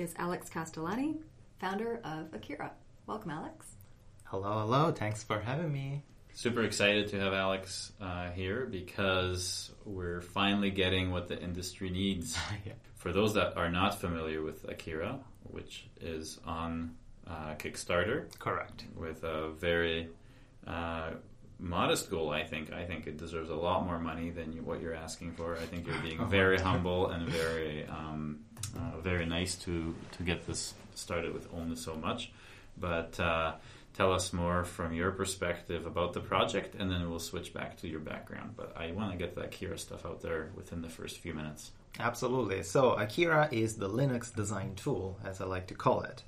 is Alex Castellani, founder of Akira. Welcome, Alex. Hello, hello. Thanks for having me. Super excited to have Alex uh, here because we're finally getting what the industry needs. Yeah. For those that are not familiar with Akira, which is on uh, Kickstarter Correct. with a very uh, modest goal, I think. I think it deserves a lot more money than you, what you're asking for. I think you're being very humble and very, um, uh, very nice to to get this started with only so much. But uh, tell us more from your perspective about the project, and then we'll switch back to your background. But I want to get that Kira stuff out there within the first few minutes. Absolutely. So, Akira is the Linux design tool, as I like to call it.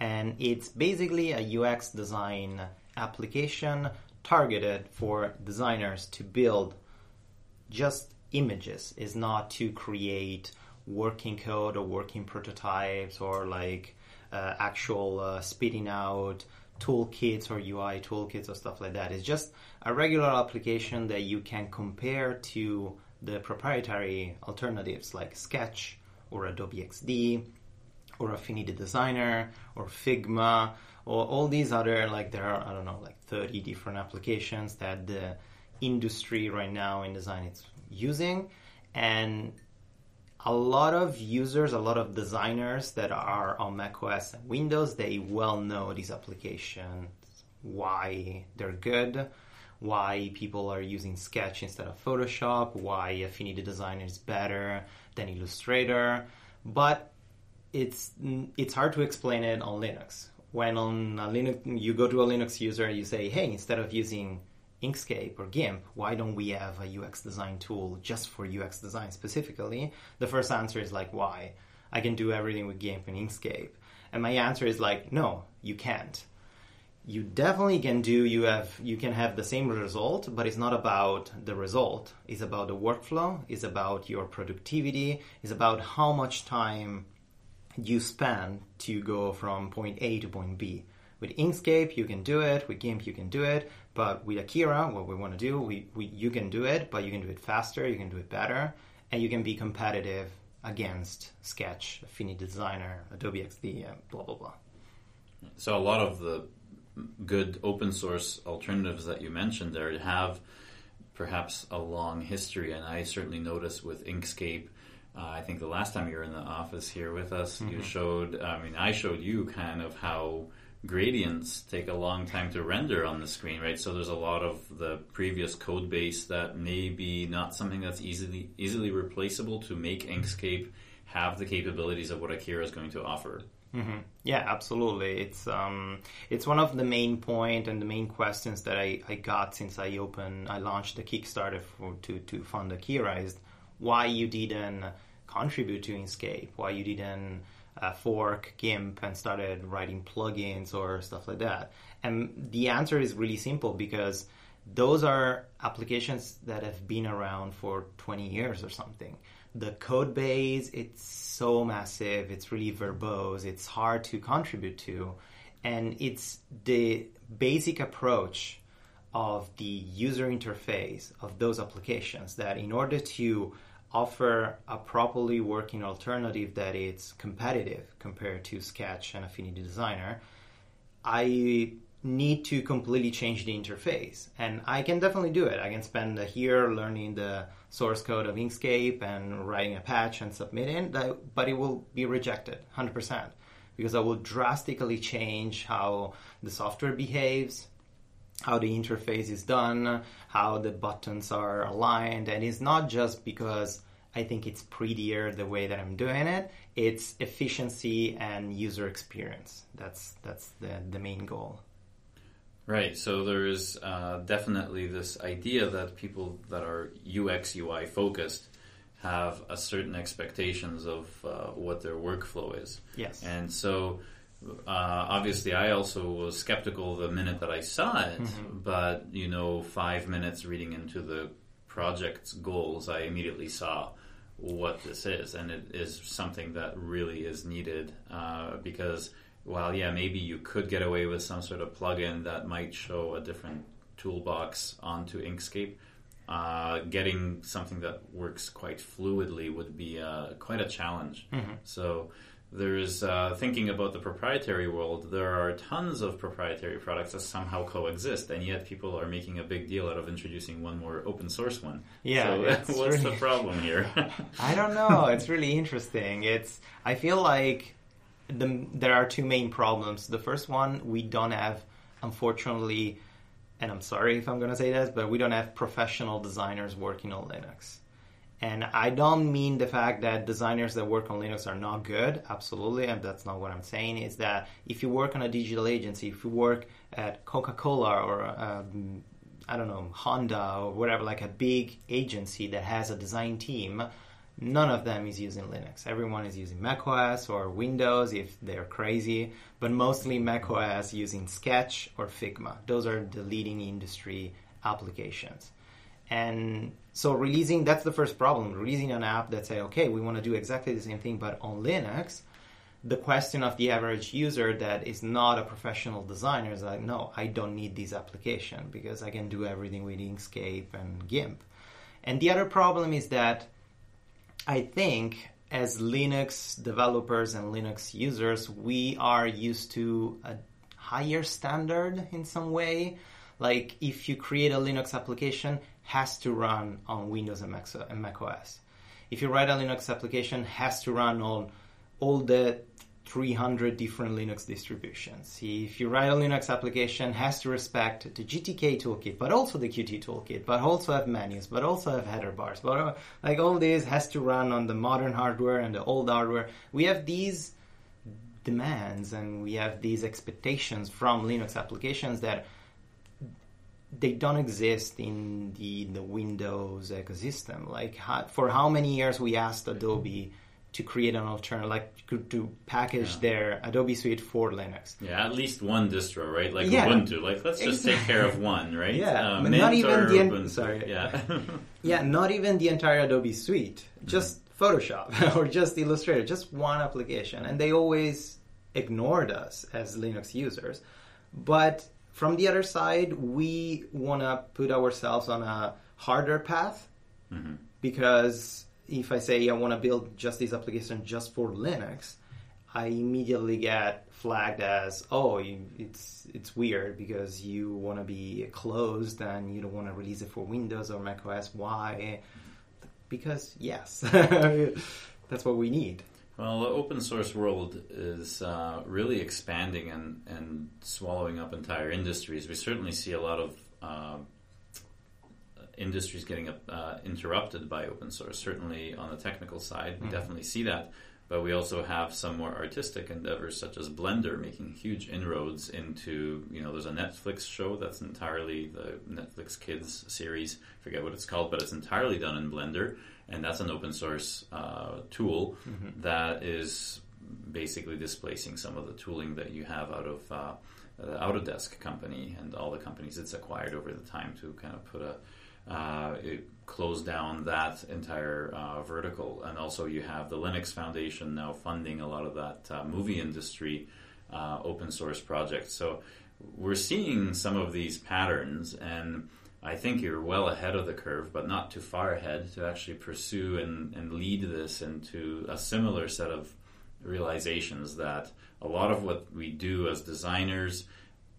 And it's basically a UX design application targeted for designers to build just images, is not to create working code or working prototypes or like uh, actual uh, spitting out toolkits or UI toolkits or stuff like that. It's just a regular application that you can compare to the proprietary alternatives like Sketch or Adobe XD or Affinity Designer or Figma or all these other like there are I don't know like 30 different applications that the industry right now in design is using and a lot of users, a lot of designers that are on macOS and Windows, they well know these applications, why they're good, why people are using Sketch instead of Photoshop, why Affinity Designer is better than Illustrator, but it's it's hard to explain it on Linux. When on Linux, you go to a Linux user, you say, "Hey, instead of using Inkscape or GIMP, why don't we have a UX design tool just for UX design specifically? The first answer is like, why? I can do everything with GIMP and Inkscape. And my answer is like, no, you can't. You definitely can do, you have, you can have the same result, but it's not about the result. It's about the workflow, it's about your productivity, it's about how much time you spend to go from point A to point B. With Inkscape, you can do it. With GIMP, you can do it. But with Akira, what we want to do, we, we, you can do it, but you can do it faster, you can do it better, and you can be competitive against Sketch, Affinity Designer, Adobe XD, blah, blah, blah. So a lot of the good open source alternatives that you mentioned there have perhaps a long history, and I certainly noticed with Inkscape. Uh, I think the last time you were in the office here with us, Mm-hmm. you showed. I mean, I showed you kind of how gradients take a long time to render on the screen, right? So there's a lot of the previous code base that may be not something that's easily easily replaceable to make Inkscape have the capabilities of what Akira is going to offer. Mm-hmm. Yeah, absolutely. It's um, it's one of the main point and the main questions that I, I got since I opened, I launched the Kickstarter for, to to fund Akira is why you didn't contribute to Inkscape, why you didn't uh, fork GIMP and started writing plugins or stuff like that. And the answer is really simple because those are applications that have been around for 20 years or something. The code base, it's so massive, it's really verbose, it's hard to contribute to, and it's the basic approach of the user interface of those applications that in order to offer a properly working alternative that is competitive compared to Sketch and Affinity Designer, I need to completely change the interface. And I can definitely do it. I can spend a year learning the source code of Inkscape and writing a patch and submitting, but it will be rejected 100% because I will drastically change how the software behaves, how the interface is done, how the buttons are aligned, and it's not just because I think it's prettier the way that I'm doing it. It's efficiency and user experience. That's that's the the main goal. Right. So there's uh, definitely this idea that people that are UX UI focused have a certain expectations of uh, what their workflow is. Yes. And so uh, obviously I also was skeptical the minute that I saw it, but you know, five minutes reading into the project's goals, I immediately saw what this is, and it is something that really is needed uh, because while yeah, maybe you could get away with some sort of plugin that might show a different toolbox onto Inkscape. uh, getting something that works quite fluidly would be uh, quite a challenge. So there's uh, thinking about the proprietary world. There are tons of proprietary products that somehow coexist, and yet people are making a big deal out of introducing one more open source one. Yeah, so what's the problem here? I don't know. It's really interesting. It's I feel like the there are two main problems. The first one, we don't have, unfortunately, and I'm sorry if I'm going to say this, but we don't have professional designers working on Linux. And I don't mean the fact that designers that work on Linux are not good. Absolutely, and that's not what I'm saying. Is that if you work on a digital agency, if you work at Coca-Cola or um, I don't know Honda or whatever, like a big agency that has a design team, none of them is using Linux. Everyone is using macOS or Windows if they're crazy, but mostly macOS using Sketch or Figma. Those are the leading industry applications. And so releasing that's the first problem. Releasing an app that say, okay, we want to do exactly the same thing but on Linux, the question of the average user that is not a professional designer is like, no, I don't need this application because I can do everything with Inkscape and GIMP. And the other problem is that I think as Linux developers and Linux users, we are used to a higher standard in some way. Like if you create a Linux application, has to run on Windows and Mac and Mac OS. If you write a Linux application, has to run on all the 300 different Linux distributions. If you write a Linux application, has to respect the GTK toolkit, but also the Qt toolkit, but also have menus, but also have header bars. But uh, like all this has to run on the modern hardware and the old hardware. We have these demands and we have these expectations from Linux applications that they don't exist in the the Windows ecosystem. Like how, for how many years we asked Adobe to create an alternative, like to, to package Yeah. their Adobe Suite for Linux. yeah, at least one distro, right? Like Yeah. Ubuntu. Like let's just take care of one, right? Yeah, uh, but not even the en- sorry. Yeah. Yeah, not even the entire Adobe Suite, mm-hmm. just Photoshop or just Illustrator, just one application. And they always ignored us as Linux users. But from the other side, we want to put ourselves on a harder path mm-hmm. because if I say I want to build just this application just for Linux, I immediately get flagged as oh you, it's it's weird because you want to be closed and you don't want to release it for Windows or Mac OS. Why? Because yes, that's what we need. Well, the open source world is uh, really expanding and, and swallowing up entire industries. We certainly see a lot of uh, industries getting uh, interrupted by open source. Certainly on the technical side, we definitely see that. But we also have some more artistic endeavors, such as Blender, making huge inroads into. You know, there's a Netflix show that's entirely the Netflix Kids series. I Forget what it's called, but it's entirely done in Blender, and that's an open source uh, tool that is basically displacing some of the tooling that you have out of uh, the Autodesk company and all the companies it's acquired over the time to kind of put a uh, it close down that entire uh, vertical. And also, you have the Linux Foundation now funding a lot of that uh, movie industry uh, open source projects. So we're seeing some of these patterns, and I think you're well ahead of the curve, but not too far ahead to actually pursue and, and lead this into a similar set of realizations that a lot of what we do as designers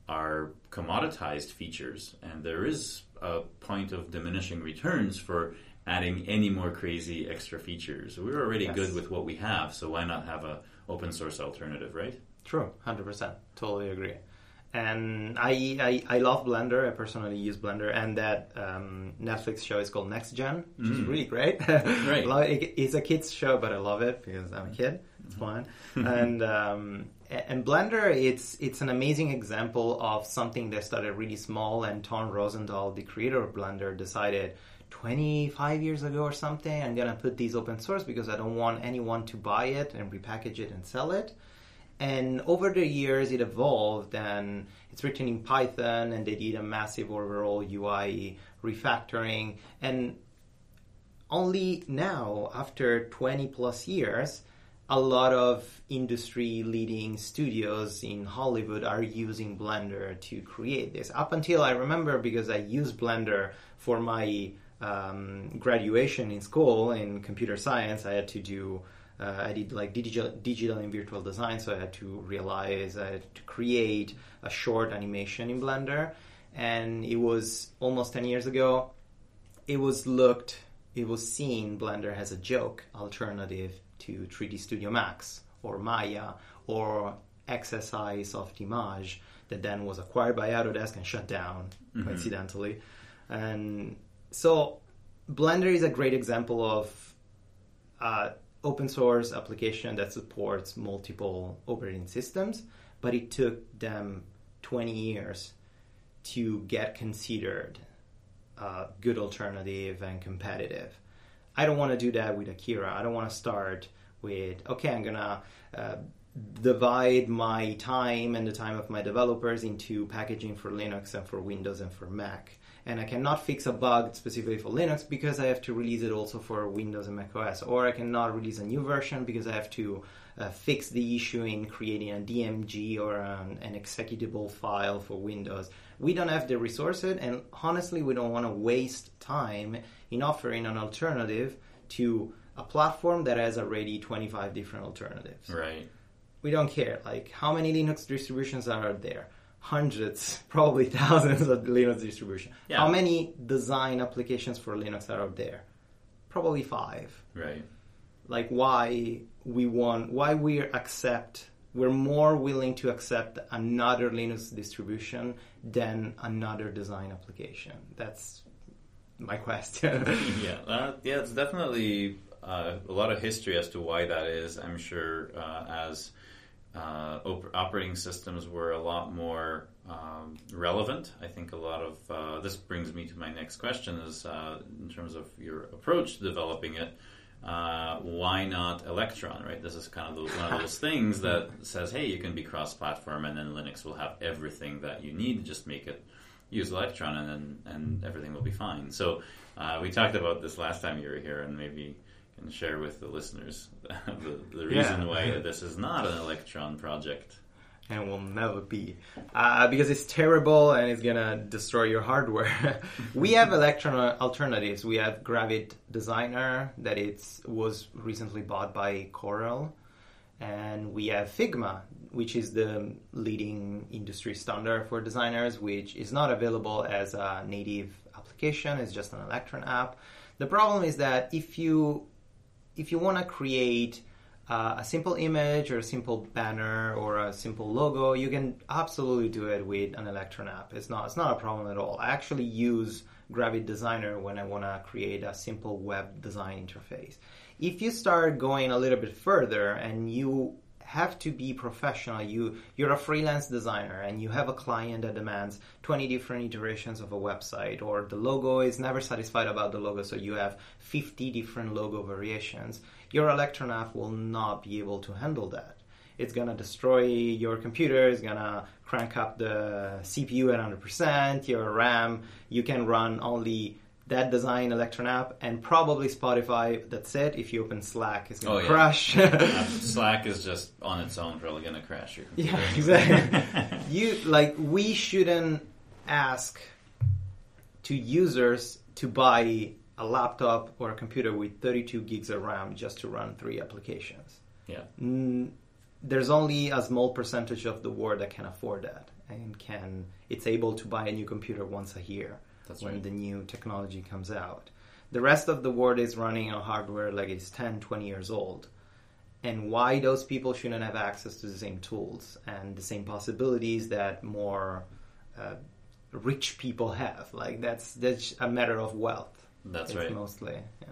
are commoditized features, and there is a point of diminishing returns for adding any more crazy extra features. We're already Yes. good with what we have, so why not have a open source alternative, right? True, hundred percent, totally agree. And I, I I love Blender. I personally use Blender, and that um, Netflix show is called Next Gen, which is really great. Right. It's a kids show, but I love it because I'm a kid. It's fun. and um, and Blender, it's it's an amazing example of something that started really small. And Ton Roosendaal, the creator of Blender, decided 25 years ago or something, I'm gonna put these open source because I don't want anyone to buy it and repackage it and sell it. And over the years, it evolved, and it's written in Python, and they did a massive overall UI refactoring. And only now, after 20 plus years, a lot of industry leading studios in Hollywood are using Blender to create this. Up until I remember, because I used Blender for my um, graduation in school in computer science, I had to do. Uh, I did like digital, digital and virtual design, so I had to realize I had to create a short animation in Blender, and it was almost ten years ago. It was looked, it was seen Blender as a joke alternative to 3D Studio Max or Maya or XSI Softimage that then was acquired by Autodesk and shut down Mm-hmm. coincidentally. And so Blender is a great example of uh, open source application that supports multiple operating systems, but it took them 20 years to get considered a good alternative and competitive. I don't want to do that with Akira. I don't want to start with, okay, I'm going to uh, divide my time and the time of my developers into packaging for Linux and for Windows and for Mac. And I cannot fix a bug specifically for Linux because I have to release it also for Windows and Mac OS. Or I cannot release a new version because I have to uh, fix the issue in creating a DMG or an, an executable file for Windows. We don't have the resources, and honestly, we don't want to waste time in offering an alternative to a platform that has already 25 different alternatives Right. we don't care. Like, how many Linux distributions are there? Hundreds, probably thousands of Linux distribution. Yeah. How many design applications for Linux are out there? Probably five. Right. Like, why we want, why we accept, we're more willing to accept another Linux distribution than another design application. That's my question. yeah, uh, yeah, it's definitely uh, a lot of history as to why that is. I'm sure uh, as uh, op- operating systems were a lot more um, relevant. I think a lot of uh, this brings me to my next question: is uh, in terms of your approach to developing it. Uh, why not Electron? Right, this is kind of those, one of those things that says, "Hey, you can be cross-platform, and then Linux will have everything that you need. Just make it use Electron, and then and everything will be fine." So uh, we talked about this last time you were here, and maybe can share with the listeners the, the reason Yeah. why this is not an Electron project. and will never be uh, because it's terrible and it's gonna destroy your hardware. we have electron alternatives. We have Gravit Designer that it's was recently bought by Corel, and we have Figma, which is the leading industry standard for designers, which is not available as a native application. It's just an Electron app. The problem is that if you if you want to create uh, a simple image or a simple banner or a simple logo, you can absolutely do it with an Electron app. It's not it's not a problem at all. I actually use Gravit Designer when I want to create a simple web design interface. If you start going a little bit further and you have to be professional. You you're a freelance designer and you have a client that demands 20 different iterations of a website or the logo is never satisfied about the logo so you have 50 different logo variations. Your Electron app will not be able to handle that. It's gonna destroy your computer. It's gonna crank up the CPU at 100%. Your RAM. You can run only that design Electron app and probably Spotify. That's it. If you open Slack, it's gonna Oh, yeah. crash. Uh, Slack is just on its own really to crash your computer. Yeah, exactly. you like we shouldn't ask to users to buy a laptop or a computer with 32 gigs of RAM just to run three applications. yeah. Mm, there's only a small percentage of the world that can afford that and can it's able to buy a new computer once a year That's when right. the new technology comes out. The rest of the world is running on hardware like it's 10, 20 years old. And why those people shouldn't have access to the same tools and the same possibilities that more uh, rich people have. Like that's that's a matter of wealth. That's right. Mostly, yeah.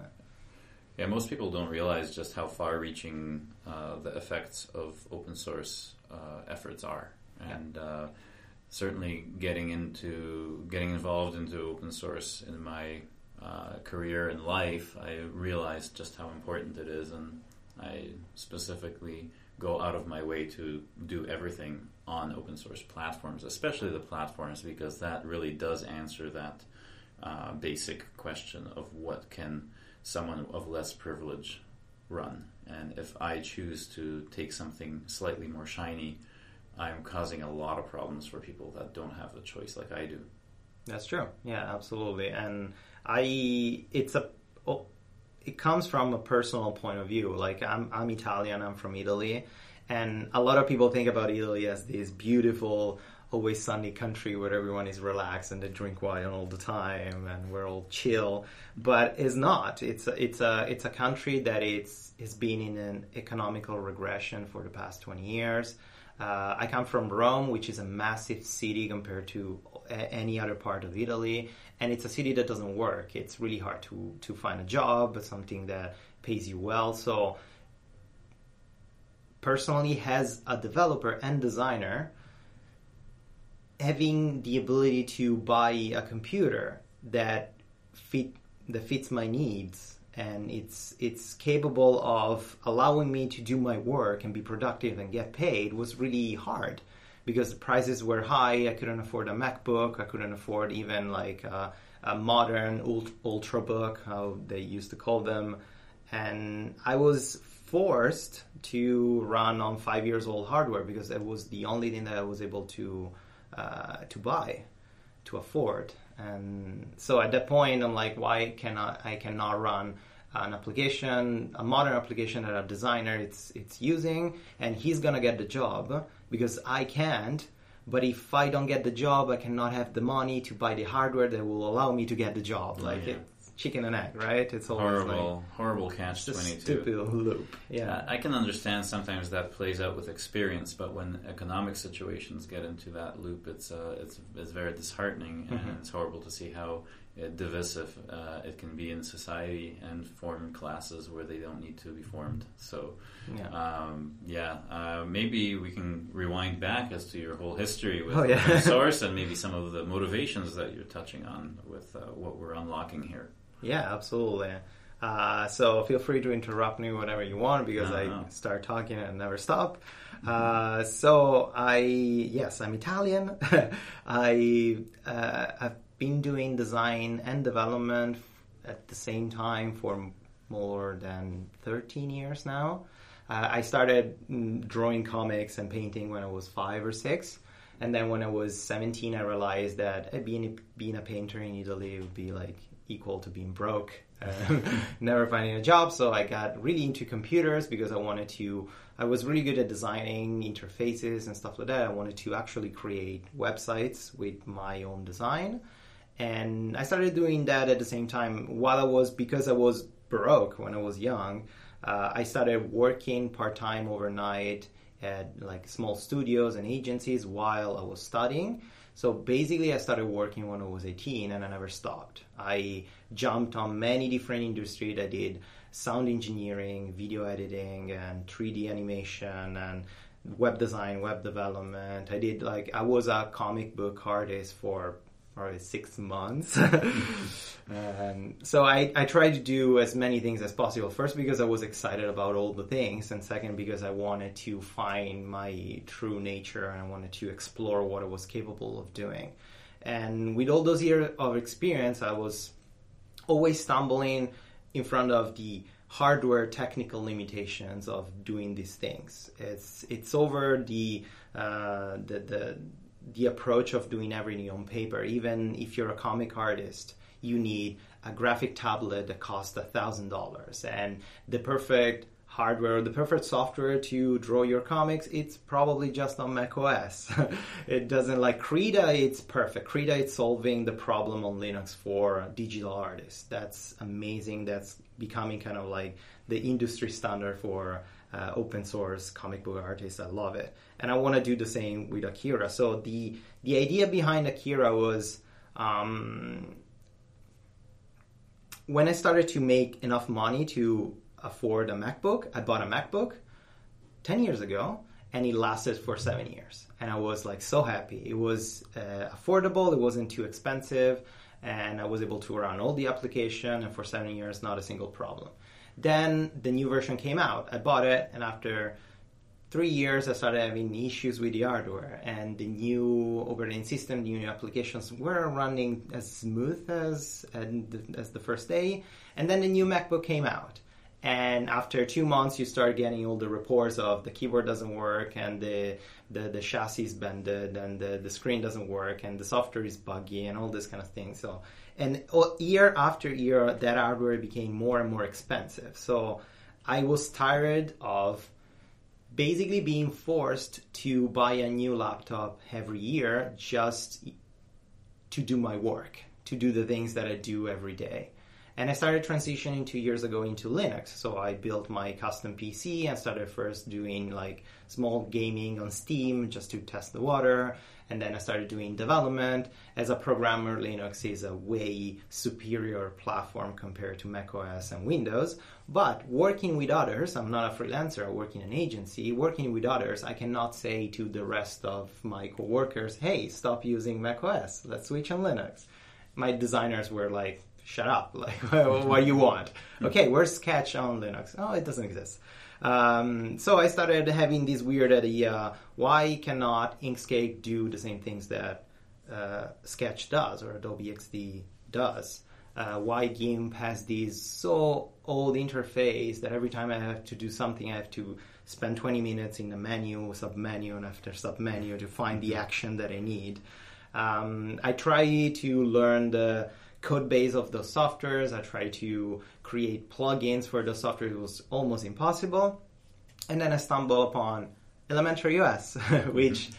Yeah, most people don't realize just how far-reaching uh, the effects of open source uh, efforts are, and uh, certainly getting into getting involved into open source in my uh, career and life, I realized just how important it is, and I specifically go out of my way to do everything on open source platforms, especially the platforms, because that really does answer that uh, basic question of what can someone of less privilege run. And if I choose to take something slightly more shiny, I'm causing a lot of problems for people that don't have the choice like I do. That's true. Yeah, absolutely. And I, it's a, oh, it comes from a personal point of view. Like I'm, I'm Italian. I'm from Italy, and a lot of people think about Italy as this beautiful, always sunny country where everyone is relaxed and they drink wine all the time and we're all chill. But it's not. It's a, it's a it's a country that it's it's been in an economical regression for the past twenty years. Uh, I come from Rome, which is a massive city compared to a- any other part of Italy, and it's a city that doesn't work. It's really hard to to find a job, something that pays you well. So, personally, as a developer and designer, having the ability to buy a computer that fit that fits my needs and it's it's capable of allowing me to do my work and be productive and get paid was really hard because the prices were high. I couldn't afford a MacBook. I couldn't afford even like a, a modern ult- ultrabook, how they used to call them, and I was forced to run on five years old hardware because it was the only thing that I was able to uh, to buy, to afford. And so at that point, I'm like, why cannot I cannot run an application, a modern application that a designer it's it's using, and he's gonna get the job because I can't. But if I don't get the job, I cannot have the money to buy the hardware that will allow me to get the job. Like oh, yeah. it's chicken and egg, right? It's always Horrible, like horrible catch twenty two. stupid loop. Yeah. I can understand sometimes that plays out with experience, but when economic situations get into that loop, it's uh, it's it's very disheartening, and Mhm. it's horrible to see how uh, divisive uh, it can be in society and form classes where they don't need to be formed. So, Yeah. um, yeah, uh, maybe we can rewind back as to your whole history with Oh, yeah. source and maybe some of the motivations that you're touching on with uh, what we're unlocking here. Yeah, absolutely. Uh, so feel free to interrupt me whenever you want because No, I no. start talking and never stop. Uh, so I yes, I'm Italian. I uh, I've been doing design and development at the same time for more than 13 years now. Uh, I started mm, drawing comics and painting when I was five or six. And then when I was 17, I realized that being, being a painter in Italy would be like equal to being broke, and never finding a job. So I got really into computers because I wanted to, I was really good at designing interfaces and stuff like that. I wanted to actually create websites with my own design. And I started doing that at the same time while I was, because I was broke when I was young, uh, I started working part time overnight at like small studios and agencies while I was studying. So basically, I started working when I was 18 and I never stopped. I jumped on many different industries. I did sound engineering, video editing, and 3D animation, and web design, web development. I did like, I was a comic book artist for probably six months. um, so I, I tried to do as many things as possible. First, because I was excited about all the things, and second, because I wanted to find my true nature and I wanted to explore what I was capable of doing. And with all those years of experience, I was always stumbling in front of the hardware technical limitations of doing these things. It's it's over the uh, the the the approach of doing everything on paper. Even if you're a comic artist, you need a graphic tablet that costs a thousand dollars and the perfect hardware, the perfect software to draw your comics. It's probably just on Mac OS. it doesn't like Krita. It's perfect. Krita it's solving the problem on Linux for digital artists. That's amazing. That's becoming kind of like the industry standard for uh, open source comic book artists. I love it, and I want to do the same with Akira. So the the idea behind Akira was um, when I started to make enough money to afford a MacBook. I bought a MacBook ten years ago, and it lasted for seven years, and I was like so happy. It was uh, affordable. It wasn't too expensive. And I was able to run all the application, and for seven years, not a single problem. Then the new version came out. I bought it, and after three years, I started having issues with the hardware, and the new operating system, the new applications were running as smooth as as the first day. And then the new MacBook came out, and after two months you start getting all the reports of the keyboard doesn't work and the the, the chassis is bended and the, the screen doesn't work and the software is buggy and all this kind of thing so and year after year that hardware became more and more expensive. So i was tired of basically being forced to buy a new laptop every year just to do my work to do the things that i do every day and I started transitioning two years ago into Linux. So I built my custom PC and started first doing like small gaming on Steam just to test the water. And then I started doing development. As a programmer, Linux is a way superior platform compared to macOS and Windows. But working with others, I'm not a freelancer, I work in an agency. Working with others, I cannot say to the rest of my coworkers, hey, stop using macOS, let's switch on Linux. My designers were like, shut up. Like, what do you want? Okay, where's Sketch on Linux? Oh, it doesn't exist. Um, so I started having this weird idea: why cannot Inkscape do the same things that uh, Sketch does or Adobe XD does? Uh, why GIMP has this so old interface that every time I have to do something, I have to spend 20 minutes in the menu, sub menu, and after sub menu to find the action that I need. Um, I try to learn the code base of those softwares. I tried to create plugins for those softwares. It was almost impossible. And then I stumbled upon Elementary OS, which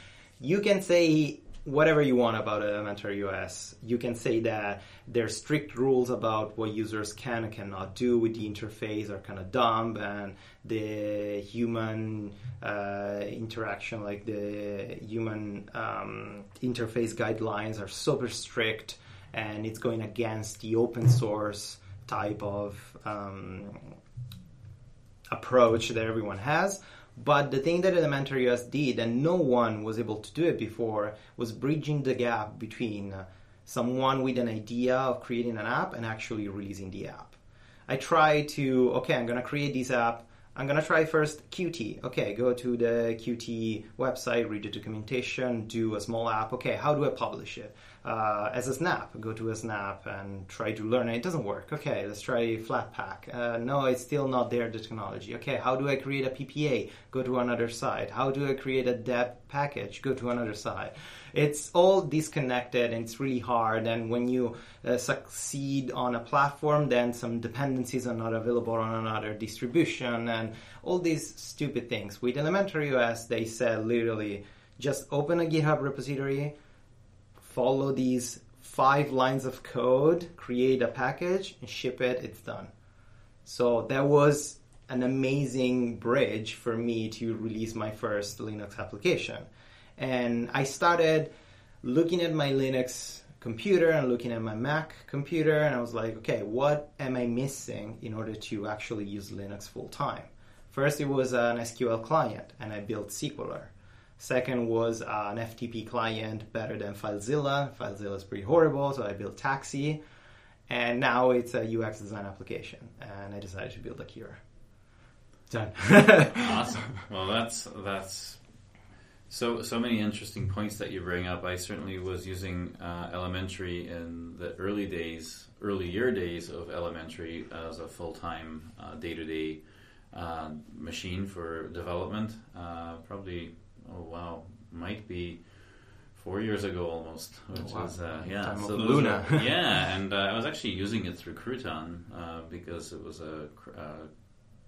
you can say whatever you want about Elementary OS. You can say that there's strict rules about what users can and cannot do with the interface are kind of dumb, and the human uh, interaction, like the human um, interface guidelines, are super strict and it's going against the open source type of um, approach that everyone has. But the thing that Elementary OS did, and no one was able to do it before, was bridging the gap between uh, someone with an idea of creating an app and actually releasing the app. I try to, okay, I'm going to create this app. I'm going to try first Qt. Okay, go to the Qt website, read the documentation, do a small app. Okay, how do I publish it? Uh, as a snap. Go to a snap and try to learn it. It doesn't work. Okay, let's try Flatpak. Uh, no, it's still not there, the technology. Okay, how do I create a PPA? Go to another site. How do I create a deb package? Go to another site. It's all disconnected and it's really hard. And when you uh, succeed on a platform, then some dependencies are not available on another distribution and all these stupid things. With Elementary OS, they said literally just open a GitHub repository follow these five lines of code, create a package, and ship it, it's done. So that was an amazing bridge for me to release my first Linux application. And I started looking at my Linux computer and looking at my Mac computer, and I was like, okay, what am I missing in order to actually use Linux full time? First, it was an SQL client, and I built Sequeler. Second was uh, an FTP client better than FileZilla. FileZilla is pretty horrible, so I built Taxi. And now it's a UX design application, and I decided to build Akira. Done. awesome. Well, that's that's so so many interesting points that you bring up. I certainly was using uh, elementary in the early days, early year days of elementary as a full time day to day machine for development. Uh, probably oh wow, might be four years ago almost, oh, which oh, wow. is uh, yeah, so Luna. Yeah, and uh, I was actually using it through Crouton uh, because it was a, a,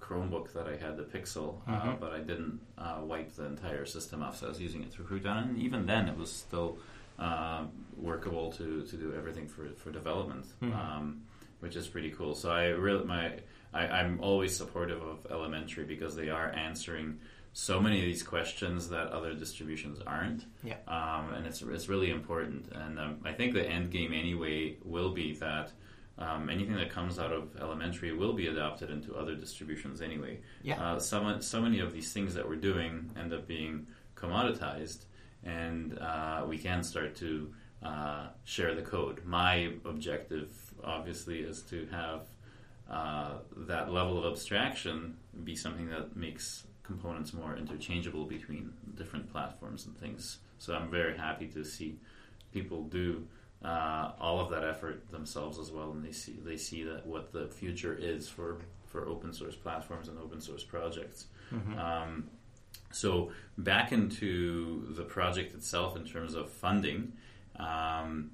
Chromebook that I had, the Pixel, uh, mm-hmm. but I didn't uh, wipe the entire system off, so I was using it through Crouton, and even then, it was still uh, workable to, to do everything for for development, mm-hmm. um, which is pretty cool. So I really my I, I'm always supportive of Elementary because they are answering so many of these questions that other distributions aren't. Yeah. Um, and it's, it's really important. And um, I think the end game anyway will be that um, anything that comes out of elementary will be adopted into other distributions anyway. Yeah. Uh, so, so many of these things that we're doing end up being commoditized, and uh, we can start to uh, share the code. My objective, obviously, is to have uh, that level of abstraction be something that makes components more interchangeable between different platforms and things. So I'm very happy to see people do uh, all of that effort themselves as well, and they see they see that what the future is for for open source platforms and open source projects. Um, so back into the project itself in terms of funding. Um,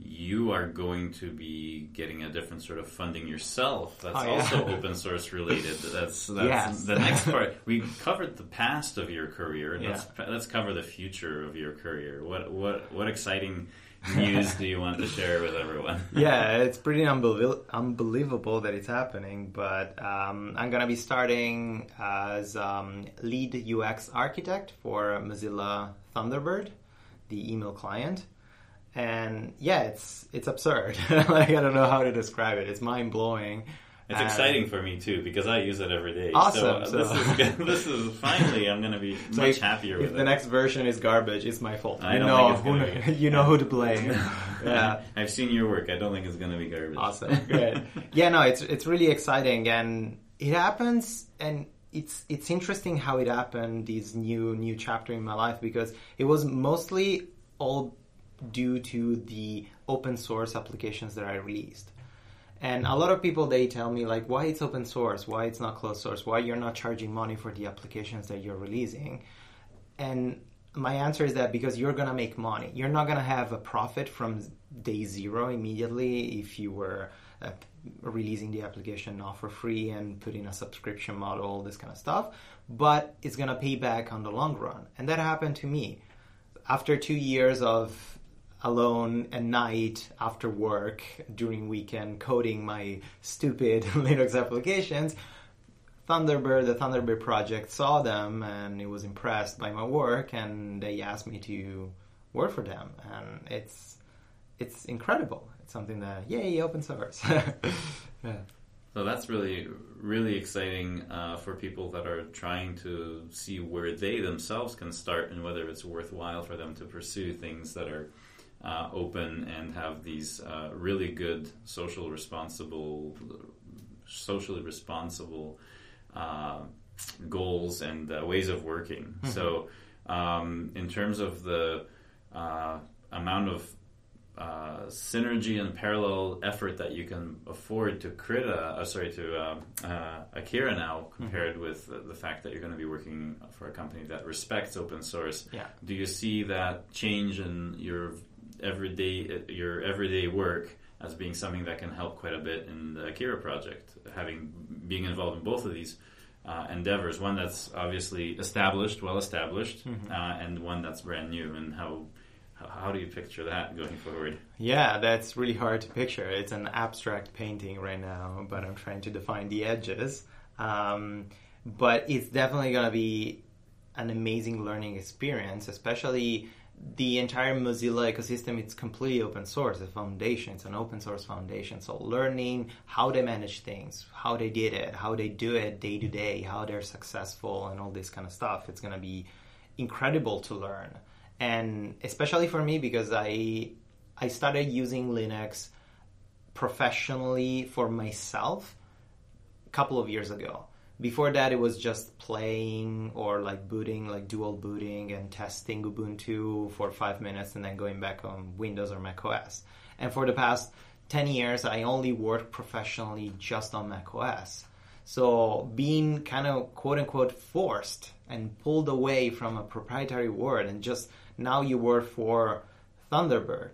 you are going to be getting a different sort of funding yourself. That's Oh, yeah. also open source related. That's that's Yes. the next part. We covered the past of your career. Yeah. Let's let's cover the future of your career. What what what exciting news do you want to share with everyone? yeah, it's pretty unbelie- unbelievable that it's happening. But um, I'm gonna be starting as um, lead UX architect for Mozilla Thunderbird, the email client. And yeah, it's it's absurd. like I don't know how to describe it. It's mind blowing. It's exciting for me too because I use it every day. Awesome, So, so- this is this is finally I'm going to be So much if- happier if with the next version is garbage, it's my fault. I you don't know think it's who, you know who to blame. yeah. I've seen your work. I don't think it's going to be garbage. Awesome. Great. yeah, no, it's it's really exciting and it happens and it's it's interesting how it happened this new new chapter in my life because it was mostly all due to the open source applications that I released. And a lot of people they tell me like why it's open source, why it's not closed source, why you're not charging money for the applications that you're releasing. And my answer is that because you're gonna make money, you're not gonna have a profit from day zero immediately if you were uh, releasing the application not for free and putting a subscription model, all this kind of stuff. But it's gonna pay back on the long run, and that happened to me after two years of alone at night after work during weekend coding my stupid Linux applications. Thunderbird, the Thunderbird project saw them and it was impressed by my work and they asked me to work for them and it's it's incredible. It's something that yay open source. yeah. So that's really, really exciting uh, for people that are trying to see where they themselves can start and whether it's worthwhile for them to pursue things that are uh, open and have these uh, really good social responsible, socially responsible uh, goals and uh, ways of working. So, um, in terms of the uh, amount of uh, synergy and parallel effort that you can afford to create a, uh, sorry, to uh, uh, Akira now compared with the, the fact that you're going to be working for a company that respects open source. Yeah. Do you see that change in your everyday your everyday work as being something that can help quite a bit in the Akira project? Having being involved in both of these. Uh, endeavors, one that's obviously established, well established, uh, and one that's brand new. And how how, how do you picture that going forward? Yeah, that's really hard to picture. It's an abstract painting right now, but I'm trying to define the edges. Um, but it's definitely going to be an amazing learning experience, especially the entire Mozilla ecosystem. It's completely open source. The foundation, it's an open source foundation. So learning how they manage things, how they did it, how they do it day to day, how they're successful, and all this kind of stuff. It's going to be incredible to learn and especially for me because I I started using Linux professionally for myself a couple of years ago. Before that, it was just playing or like booting, like dual booting and testing Ubuntu for five minutes and then going back on Windows or Mac OS. And for the past 10 years, I only worked professionally just on Mac OS. So being kind of quote unquote forced and pulled away from a proprietary world and just now you work for Thunderbird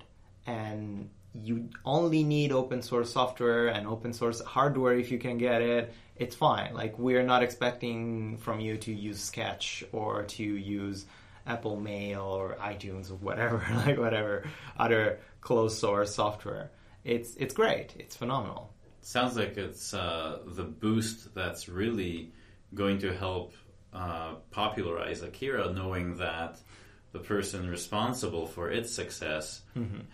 and you only need open source software and open source hardware if you can get it. It's fine. Like we're not expecting from you to use Sketch or to use Apple Mail or iTunes or whatever, like whatever other closed source software. It's it's great. It's phenomenal. Sounds like it's uh, the boost that's really going to help uh, popularize Akira, knowing that the person responsible for its success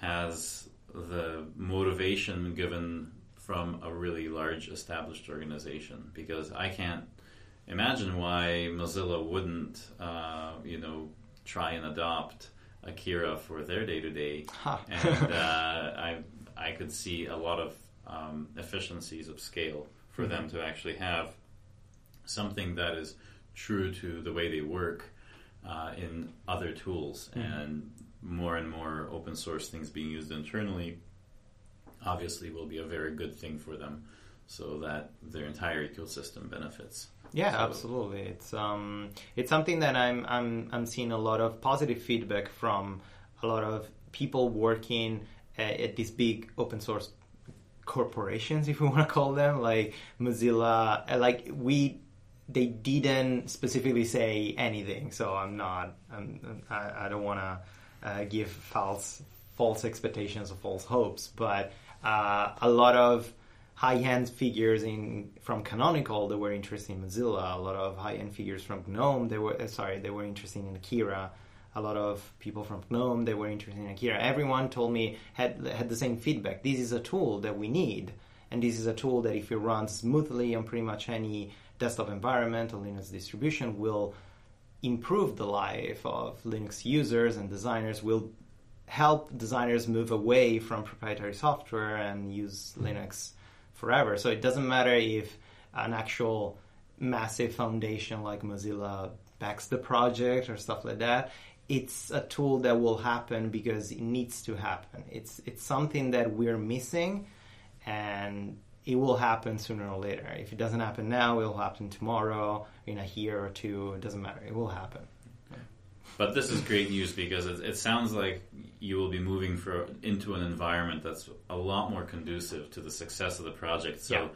has the motivation given from a really large established organization. Because I can't imagine why Mozilla wouldn't, uh, you know, try and adopt Akira for their day to day, and uh, I I could see a lot of um, efficiencies of scale for them to actually have something that is true to the way they work uh, in other tools. And more and more open source things being used internally obviously will be a very good thing for them so that their entire ecosystem benefits. Yeah, So- absolutely. It's um, it's something that I'm I'm I'm seeing a lot of positive feedback from a lot of people working at, at these big open source corporations, if we want to call them, like Mozilla. uh, Like we, they didn't specifically say anything, so I'm not. I'm, I, I don't want to uh, give false false expectations or false hopes, but uh, a lot of high-end figures in from Canonical that were interested in Mozilla. A lot of high-end figures from GNOME. They were uh, sorry, they were interested in Akira. A lot of people from GNOME they were interested in Akira. Everyone told me had had the same feedback. This is a tool that we need, and this is a tool that if it runs smoothly on pretty much any desktop environment or Linux distribution will improve the life of Linux users and designers. Will help designers move away from proprietary software and use hmm. Linux forever. So it doesn't matter if an actual massive foundation like Mozilla backs the project or stuff like that. It's a tool that will happen because it needs to happen. It's it's something that we're missing and it will happen sooner or later. If it doesn't happen now, it will happen tomorrow, in a year or two. It doesn't matter. It will happen. But this is great news because it, it sounds like you will be moving for into an environment that's a lot more conducive to the success of the project. So Yeah.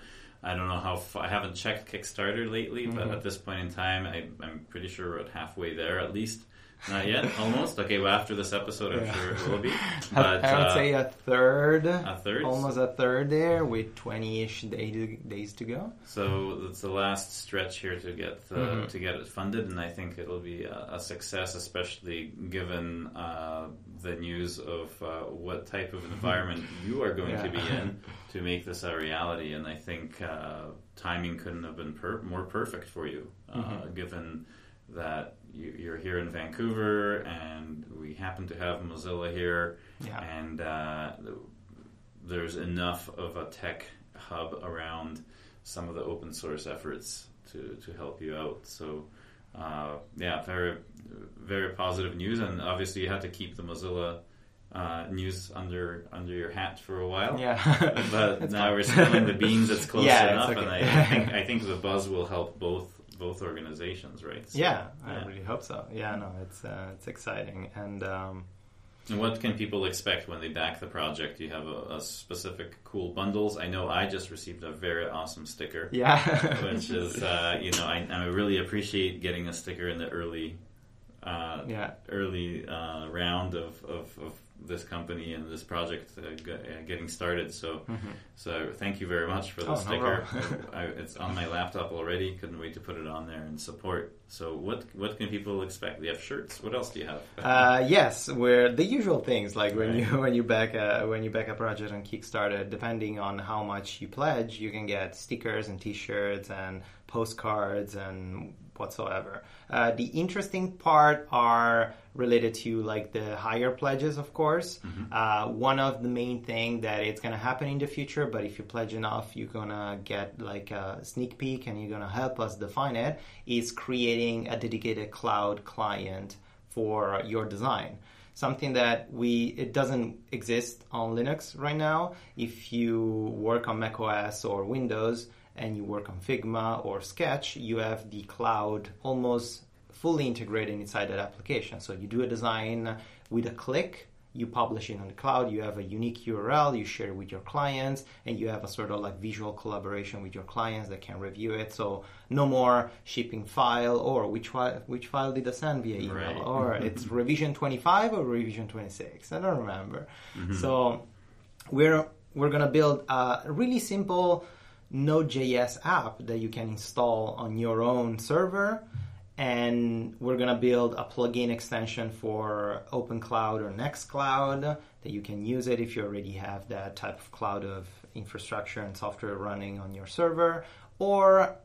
I don't know how I haven't checked Kickstarter lately, but Mhm. at this point in time, I, I'm pretty sure we're at halfway there at least. Not yet, almost. Okay, well after this episode, I'm Yeah. sure it will be. But I would uh, say a third, a third. almost a third there, with twenty-ish day, days to go. So it's the last stretch here to get uh, Mhm. to get it funded, and I think it'll be a, a success, especially given uh, the news of uh, what type of environment you are going to be in to make this a reality. And I think uh, timing couldn't have been per- more perfect for you, uh, Mhm. given that you, you're here in Vancouver, and we happen to have Mozilla here Yeah. and uh, there's enough of a tech hub around some of the open source efforts to, to help you out. So, uh, yeah, very very positive news, and obviously you had to keep the Mozilla uh, news under under your hat for a while. Yeah. But now we're spilling the beans. It's close Yeah, it's enough, okay. and I, I think I think the buzz will help both both organizations, right? So, yeah, I really hope so. Yeah, no, it's uh, it's exciting, and um, And what can people expect when they back the project? Do you have a, a specific cool bundles? I know I just received a very awesome sticker, yeah, which is uh, you know I, I really appreciate getting a sticker in the early uh, yeah, early uh, round of, of, of this company and this project uh, g- uh, getting started. So so thank you very much for the Mm-hmm. Oh, sticker. problem. I, it's on my laptop already. Couldn't wait to put it on there and support. So what what can people expect? Do you have shirts? What else do you have? Uh, yes, where the usual things like when Right. you when you back a when you back a project on Kickstarter, depending on how much you pledge, you can get stickers and T-shirts and postcards and whatsoever. Uh, the interesting part are related to like the higher pledges, of course. Uh, one of the main thing that it's gonna happen in the future, but if you pledge enough, you're gonna get like a sneak peek, and you're gonna help us define it. Is creating a dedicated cloud client for your design. Something that we it doesn't exist on Linux right now. If you work on macOS or Windows and you work on Figma or Sketch, you have the cloud almost fully integrated inside that application. So you do a design with a click, you publish it on the cloud, you have a unique URL, you share it with your clients, and you have a sort of like visual collaboration with your clients that can review it. So no more shipping file or which file which file did I send via email Right. or it's revision 25 or revision 26. I don't remember. Mm-hmm. So we're we're gonna build a really simple Node.js app that you can install on your own server, and we're gonna build a plugin extension for ownCloud or Nextcloud that you can use it if you already have that type of cloud of infrastructure and software running on your server, or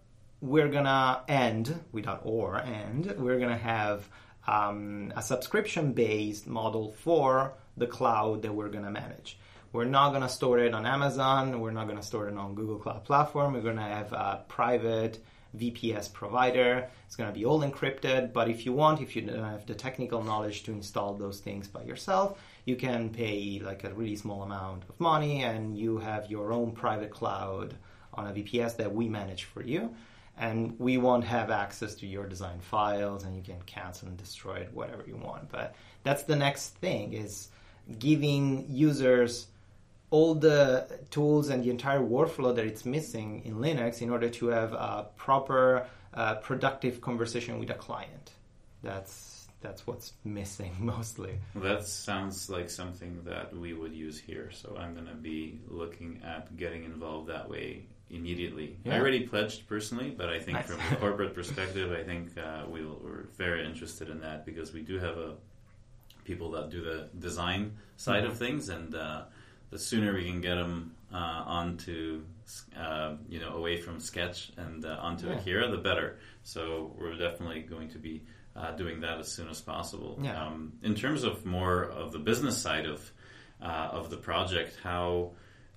we're gonna end without or and we're gonna have um, a subscription based model for the cloud that we're gonna manage. We're not gonna store it on Amazon. We're not gonna store it on Google Cloud Platform. We're gonna have a private VPS provider. It's gonna be all encrypted. But if you want, if you don't have the technical knowledge to install those things by yourself, you can pay like a really small amount of money, and you have your own private cloud on a VPS that we manage for you. And we won't have access to your design files, and you can cancel and destroy it, whatever you want. But that's the next thing is giving users all the tools and the entire workflow that it's missing in Linux in order to have a proper, uh, productive conversation with a client. That's that's what's missing mostly. That sounds like something that we would use here. So I'm going to be looking at getting involved that way immediately. Yeah. I already pledged personally, but I think Nice. from a corporate perspective, I think uh, we we're very interested in that because we do have a people that do the design side Mm-hmm. of things, and uh, the sooner we can get them uh, onto uh, you know away from Sketch and uh, onto Yeah. Akira, the better. So we're definitely going to be uh, doing that as soon as possible. Yeah. Um, in terms of more of the business side of uh, of the project, how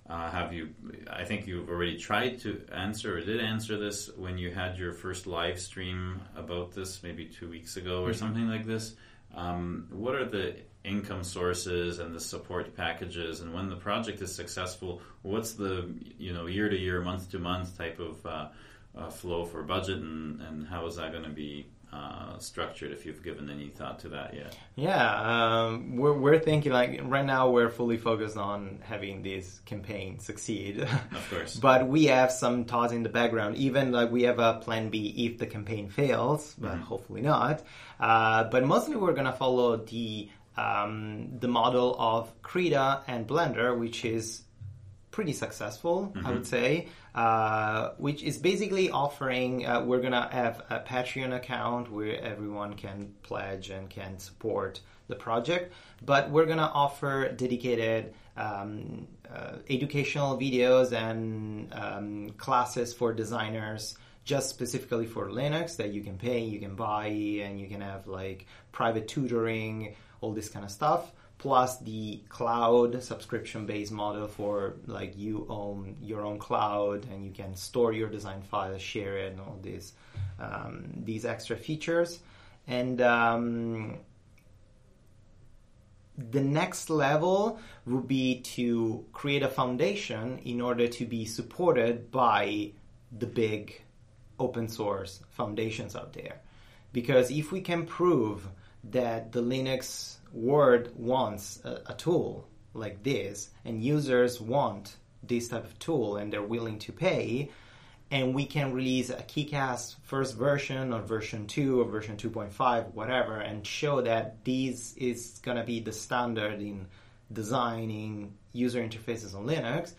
uh, have you? I think you've already tried to answer or did answer this when you had your first live stream about this, maybe two weeks ago or Mm-hmm. something like this. Um, what are the income sources and the support packages, and when the project is successful, what's the you know year to year, month to month type of uh, uh, flow for budget, and, and how is that going to be uh, structured? If you've given any thought to that yet. Yeah, um, we're, we're thinking like right now we're fully focused on having this campaign succeed. Of course. but we have some thoughts in the background. Even like we have a plan B if the campaign fails, but hopefully not. Uh, but mostly we're gonna follow the um, the model of Krita and Blender, which is pretty successful, I would say, uh, which is basically offering. Uh, we're gonna have a Patreon account where everyone can pledge and can support the project, but we're gonna offer dedicated um, uh, educational videos and um, classes for designers. Just specifically for Linux that you can pay, you can buy, and you can have like private tutoring, all this kind of stuff plus the cloud subscription based model for like you own your own cloud and you can store your design files share it and all these um, these extra features. And um, the next level would be to create a foundation in order to be supported by the big open source foundations out there. Because if we can prove that the linux world wants a, a tool like this and users want this type of tool and they're willing to pay and we can release a kick-ass first version or version 2 or version 2.5 whatever and show that this is going to be the standard in designing user interfaces on linux.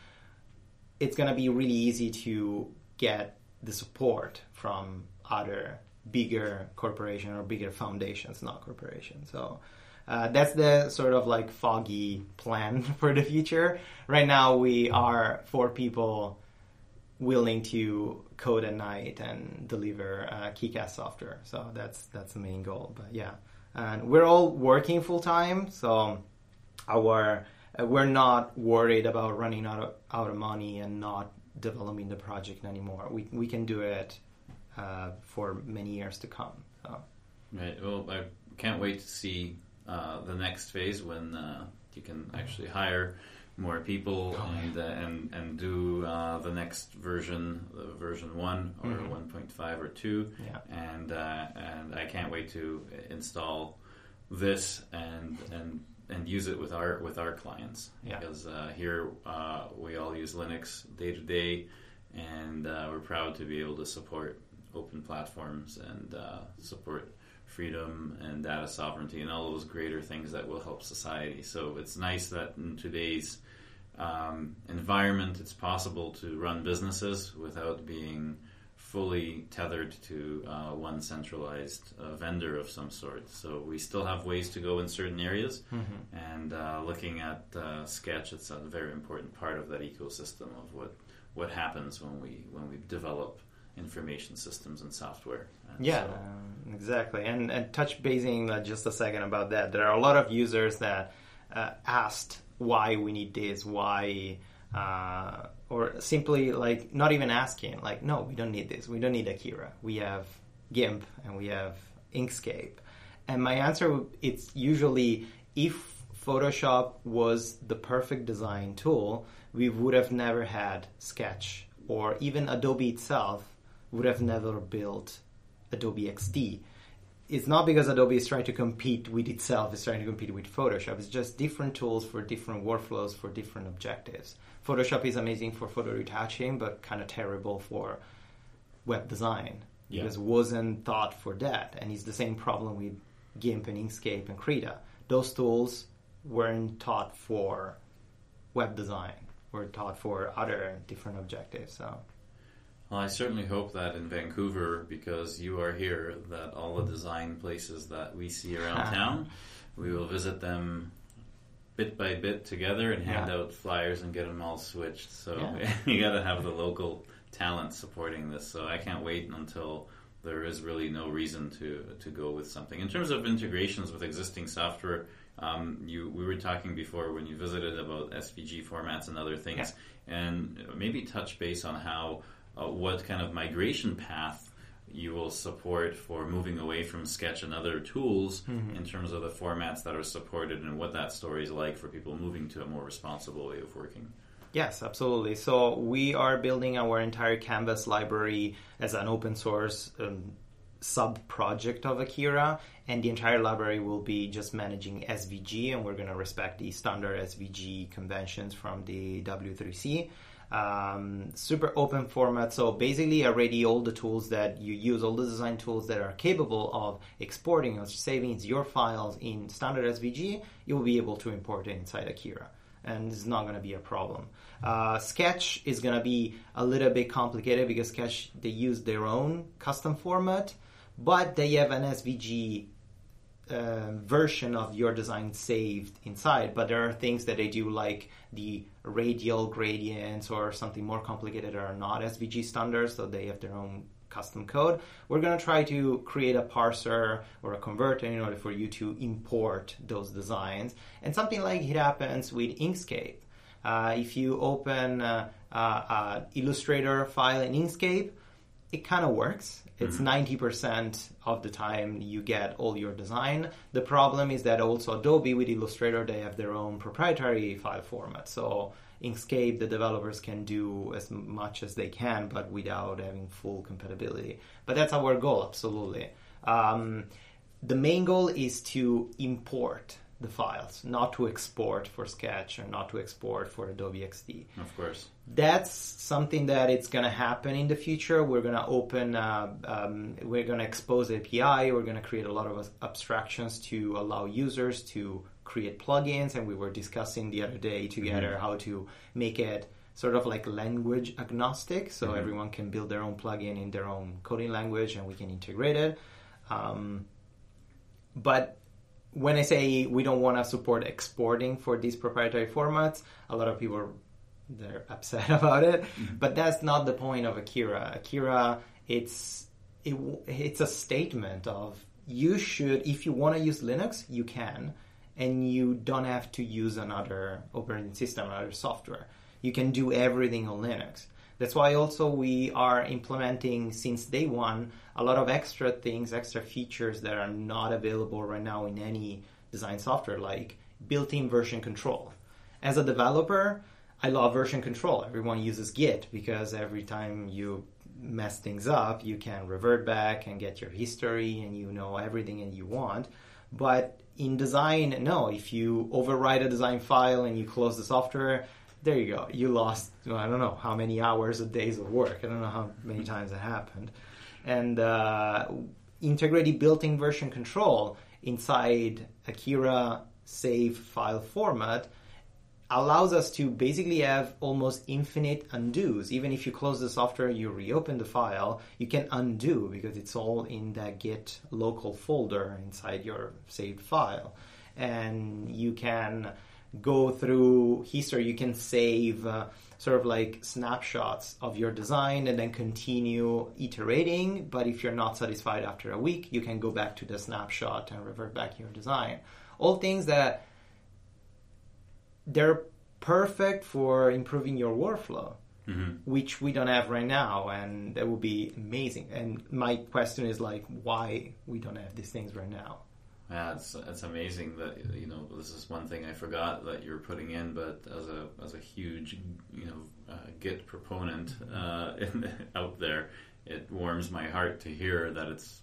It's going to be really easy to get the support from other bigger corporation or bigger foundations not corporations. So uh, that's the sort of like foggy plan for the future right now we are four people willing to code at night and deliver uh, kick-ass software. So that's that's the main goal. But yeah, and we're all working full time, so our uh, we're not worried about running out of out of money and not developing the project anymore. We we can do it uh, for many years to come. So. Right. Well, I can't wait to see uh, the next phase when uh, you can actually hire more people Oh, and, uh, and and do uh, the next version, the version one or Mhm. one point five or two. Yeah. And uh, and I can't wait to install this and and and use it with our with our clients Yeah. because uh, here uh, we all use Linux day to day, and uh, we're proud to be able to support open platforms and uh, support freedom and data sovereignty and all those greater things that will help society. So it's nice that in today's um, environment, it's possible to run businesses without being fully tethered to uh, one centralized uh, vendor of some sort. So we still have ways to go in certain areas, and uh, looking at uh, Sketch, it's a very important part of that ecosystem of what what happens when we when we develop information systems and software. Yeah, so- exactly. And, and touch basing uh, just a second about that. There are a lot of users that uh, asked why we need this, why, uh, or simply like not even asking, like, no, we don't need this. We don't need Akira. We have GIMP and we have Inkscape. And my answer, it's usually if Photoshop was the perfect design tool, we would have never had Sketch or even Adobe itself would have never built Adobe XD. It's not because Adobe is trying to compete with itself, it's trying to compete with Photoshop. It's just different tools for different workflows for different objectives. Photoshop is amazing for photo retouching, but kind of terrible for web design Yeah. because it wasn't thought for that. And it's the same problem with GIMP and Inkscape and Krita. Those tools weren't taught for web design, were taught for other different objectives. So Well, I certainly hope that in Vancouver, because you are here, that all the design places that we see around town, we will visit them bit by bit together and hand Yeah. out flyers and get them all switched. So Yeah. you got to have the local talent supporting this. So I can't wait until there is really no reason to to go with something. In terms of integrations with existing software, um, you we were talking before when you visited about SVG formats and other things, and maybe touch base on how uh, what kind of migration path you will support for moving away from Sketch and other tools in terms of the formats that are supported and what that story is like for people moving to a more responsible way of working. Yes, absolutely. So we are building our entire Canvas library as an open source um, sub project of Akira, and the entire library will be just managing SVG, and we're going to respect the standard SVG conventions from the W3C. Um, super open format. So basically, already all the tools that you use, all the design tools that are capable of exporting or saving your files in standard SVG, you will be able to import it inside Akira and it's not going to be a problem. Uh, Sketch is going to be a little bit complicated because Sketch they use their own custom format, but they have an SVG uh, version of your design saved inside. But there are things that they do like the radial gradients or something more complicated that are not SVG standards, so they have their own custom code. We're going to try to create a parser or a converter in order for you to import those designs. And something like it happens with Inkscape. Uh, if you open uh, uh, Illustrator file in Inkscape, it kind of works. It's 90% of the time you get all your design. The problem is that also Adobe with Illustrator, they have their own proprietary file format. So Inkscape, the developers can do as much as they can, but without having full compatibility. But that's our goal, absolutely. Um, the main goal is to import the files, not to export for Sketch or not to export for Adobe XD Of course. that's something that it's going to happen in the future. We're going to open, uh, um, we're going to expose API. We're going to create a lot of abstractions to allow users to create plugins. And we were discussing the other day together how to make it sort of like language agnostic, so everyone can build their own plugin in their own coding language, and we can integrate it. Um, but when I say we don't want to support exporting for these proprietary formats, a lot of people are they're upset about it. Mm-hmm. But that's not the point of Akira. Akira, it's it, it's a statement of you should, if you want to use Linux, you can, and you don't have to use another operating system, another software. You can do everything on Linux. That's why also we are implementing since day one a lot of extra things, extra features that are not available right now in any design software, like built-in version control. As a developer, I love version control. Everyone uses Git because every time you mess things up, you can revert back and get your history and you know everything that you want. But in design, no. If you overwrite a design file and you close the software, there you go. You lost, well, I don't know how many hours or days of work. I don't know how many times it happened. And uh, integrated built-in version control inside Akira save file format allows us to basically have almost infinite undos. Even if you close the software, you reopen the file, you can undo because it's all in that Git local folder inside your saved file. And you can go through history, you can save uh, sort of like snapshots of your design and then continue iterating. But if you're not satisfied after a week, you can go back to the snapshot and revert back your design. All things that they're perfect for improving your workflow, which we don't have right now, and that would be amazing. And my question is like, why we don't have these things right now? Yeah, it's it's amazing that you know this is one thing I forgot that you're putting in, but as a as a huge you know uh, Git proponent uh, in, out there, it warms my heart to hear that it's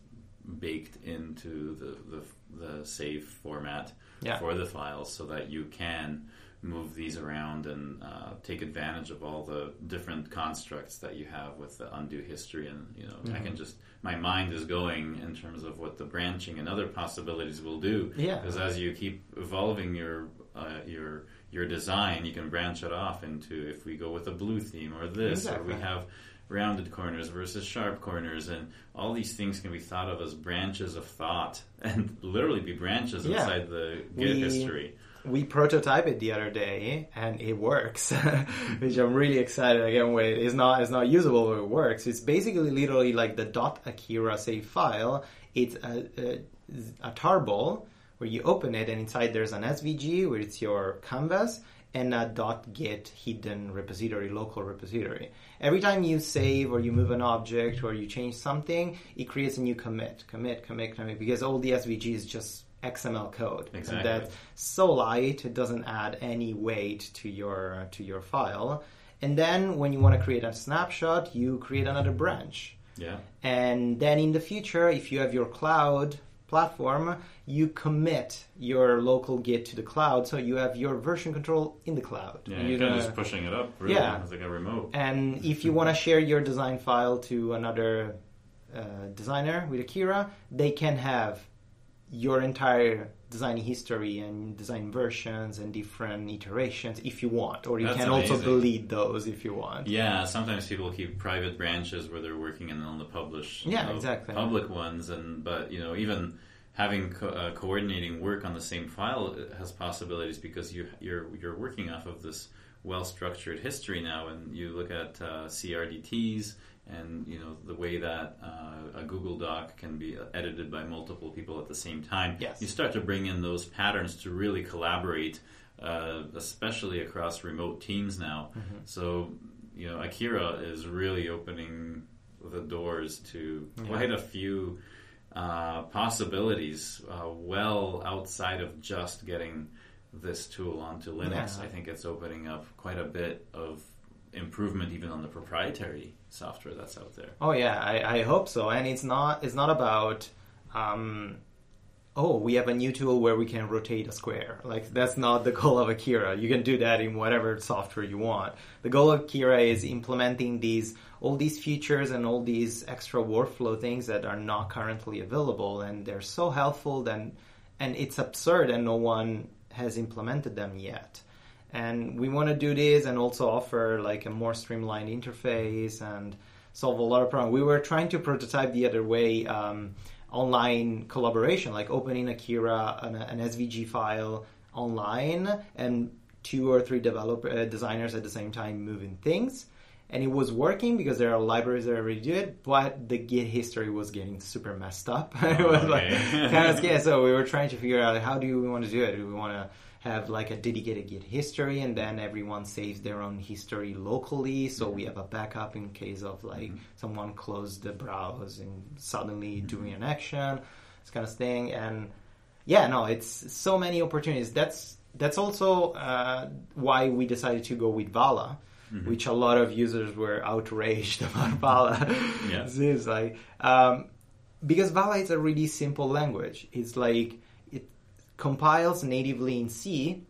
baked into the the, the save format Yeah. for the files, so that you can move these around and uh, take advantage of all the different constructs that you have with the undo history and you know I Mm-hmm. can just my mind is going in terms of what the branching and other possibilities will do Yeah. because as you keep evolving your uh, your your design you can branch it off into if we go with a blue theme or this or we have rounded corners versus sharp corners and all these things can be thought of as branches of thought and literally be branches Yeah. inside the Git We- history we prototyped it the other day and it works which i'm really excited. Can't wait it's not it's not usable but it works. It's basically literally like the dot akira save file. It's a, a, a tarball where you open it and inside there's an svg where it's your canvas and a dot git hidden repository local repository. Every time you save or you move an object or you change something it creates a new commit commit commit commit because all the svg is just xml code. Exactly. and that's so light it doesn't add any weight to your to your file. And then when you want to create a snapshot you create another branch. Yeah. And then in the future if you have your cloud platform you commit your local git to the cloud so you have your version control in the cloud. Yeah you're kind of just pushing it up really. Yeah. like a remote. And if you want to share your design file to another uh, designer with Akira, they can have your entire design history and design versions and different iterations if you want, or you That's can also delete those if you want. Yeah, sometimes people keep private branches where they're working and on the publish Yeah, of exactly. public ones, and but you know even having co- uh, coordinating work on the same file has possibilities because you you're you're working off of this well structured history now, and you look at uh, CRDTs and you know the way that uh, a Google Doc can be edited by multiple people at the same time. Yes. You start to bring in those patterns to really collaborate, uh, especially across remote teams now. Mm-hmm. So you know, Akira is really opening the doors to Yeah. quite a few uh, possibilities, uh, well outside of just getting this tool onto Linux. Yeah. I think it's opening up quite a bit of improvement even on the proprietary software that's out there. Oh yeah, I, I hope so. And it's not it's not about um, oh we have a new tool where we can rotate a square. Like that's not the goal of Akira. You can do that in whatever software you want. The goal of Akira is implementing these all these features and all these extra workflow things that are not currently available, and they're so helpful. Then and it's absurd, and no one has implemented them yet and we want to do this and also offer like a more streamlined interface and solve a lot of problems. We were trying to prototype the other way um, online collaboration, like opening Akira an, an SVG file online and two or three developer uh, designers at the same time moving things. And it was working because there are libraries that already do it, but the Git history was getting super messed up. it was like kind of scary. So we were trying to figure out how do we want to do it. Do we want to have like a dedicated Git history, and then everyone saves their own history locally, so we have a backup in case of like someone closed the browse and suddenly doing an action, this kind of thing. And yeah, no, it's so many opportunities. That's that's also uh, why we decided to go with Vala. Which a lot of users were outraged about Vala. Yeah. This is like um, because Vala is a really simple language. It's like compiles natively in C,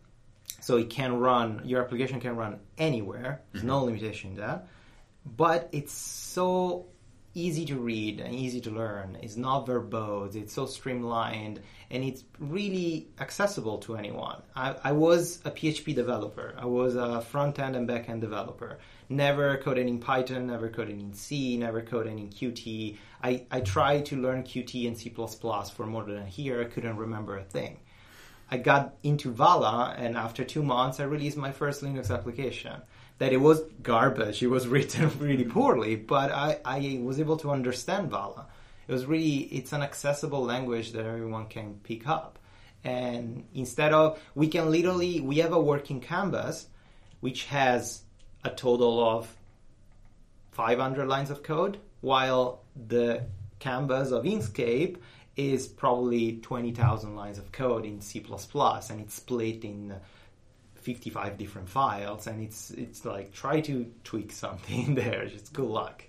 so it can run. Your application can run anywhere. There's no mm-hmm. limitation in that. But it's so easy to read and easy to learn. It's not verbose. It's so streamlined, and it's really accessible to anyone. I, I was a PHP developer. I was a front end and back end developer. Never coded in Python. Never coded in C. Never coded in Qt. I, I tried to learn Qt and C++ for more than a year. I couldn't remember a thing. I got into Vala, and after two months, I released my first Linux application. That it was garbage. It was written really poorly, but I, I was able to understand Vala. It was really it's an accessible language that everyone can pick up. And instead of we can literally we have a working canvas which has a total of 500 lines of code, while the canvas of Inkscape is probably 20,000 lines of code in C++ and it's split in 55 different files and it's it's like try to tweak something there just good luck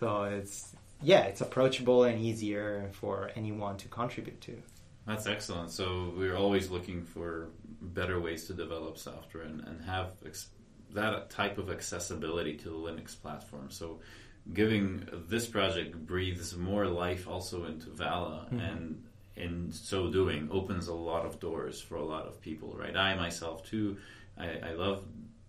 so it's yeah it's approachable and easier for anyone to contribute to That's excellent. So we're always looking for better ways to develop software and, and have ex- that type of accessibility to the Linux platform. So giving this project breathes more life also into Vala and in so doing opens a lot of doors for a lot of people, right? I myself too, I, I love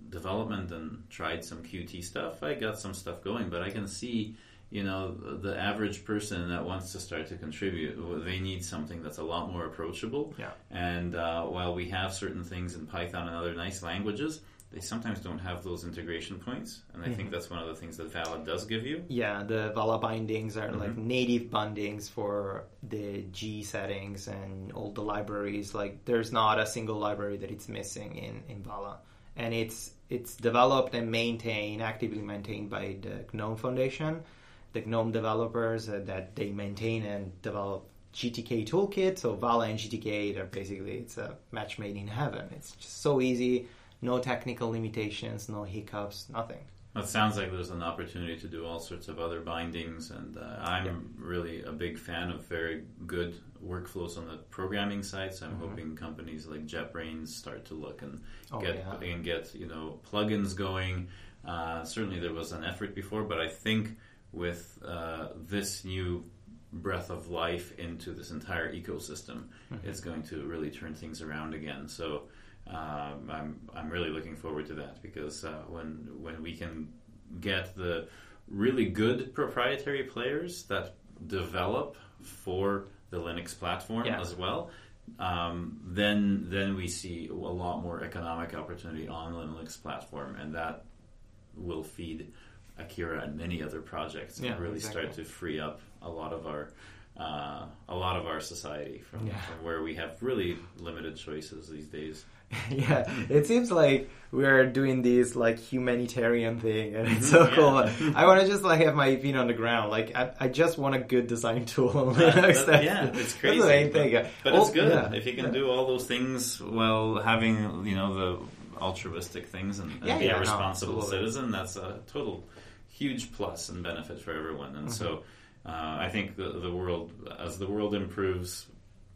development and tried some Qt stuff. I got some stuff going, but I can see you know the average person that wants to start to contribute they need something that's a lot more approachable Yeah. and uh, while we have certain things in python and other nice languages they sometimes don't have those integration points and i think that's one of the things that vala does give you. Yeah the vala bindings are like native bindings for the g settings and all the libraries. Like there's not a single library that it's missing in in vala. And it's it's developed and maintained actively maintained by the gnome foundation. The GNOME developers uh, that they maintain and develop GTK toolkit. So Vala and GTK, they're basically it's a match made in heaven. It's just so easy, no technical limitations, no hiccups, nothing. It sounds like there's an opportunity to do all sorts of other bindings, and uh, I'm really a big fan of very good workflows on the programming side. So I'm hoping companies like JetBrains start to look and Oh, get yeah. and get you know plugins going. Uh, certainly, there was an effort before, but I think with uh, this new breath of life into this entire ecosystem, it's going to really turn things around again. So um, I'm I'm really looking forward to that because uh, when when we can get the really good proprietary players that develop for the Linux platform Yeah. as well, um, then then we see a lot more economic opportunity on the Linux platform, and that will feed Akira and many other projects Yeah, and really exactly. start to free up a lot of our uh, a lot of our society from, Yeah. from where we have really limited choices these days. yeah, it seems like we're doing this like humanitarian thing, and it's so Yeah. cool. I want to just like have my feet on the ground. Like I, I just want a good design tool on Linux. that- yeah, it's crazy. That's the main thing. But Oh, it's good yeah, if you can yeah. do all those things while having you know the altruistic things and, and be a responsible absolutely. citizen. That's a total huge plus and benefit for everyone. And so Mm-hmm. uh, I think the, the world, as the world improves,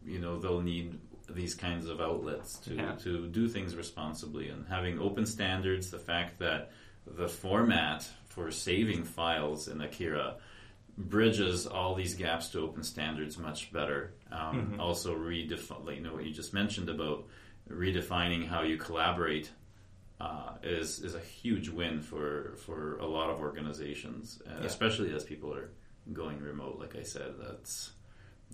you know they'll need these kinds of outlets to Yeah. to do things responsibly and having open standards. The fact that the format for saving files in Akira bridges all these gaps to open standards much better. Um, Mm-hmm. Also, redefine, like, you know, what you just mentioned about redefining how you collaborate uh, is is a huge win for for a lot of organizations, uh, Yeah. especially as people are going remote. Like I said, that's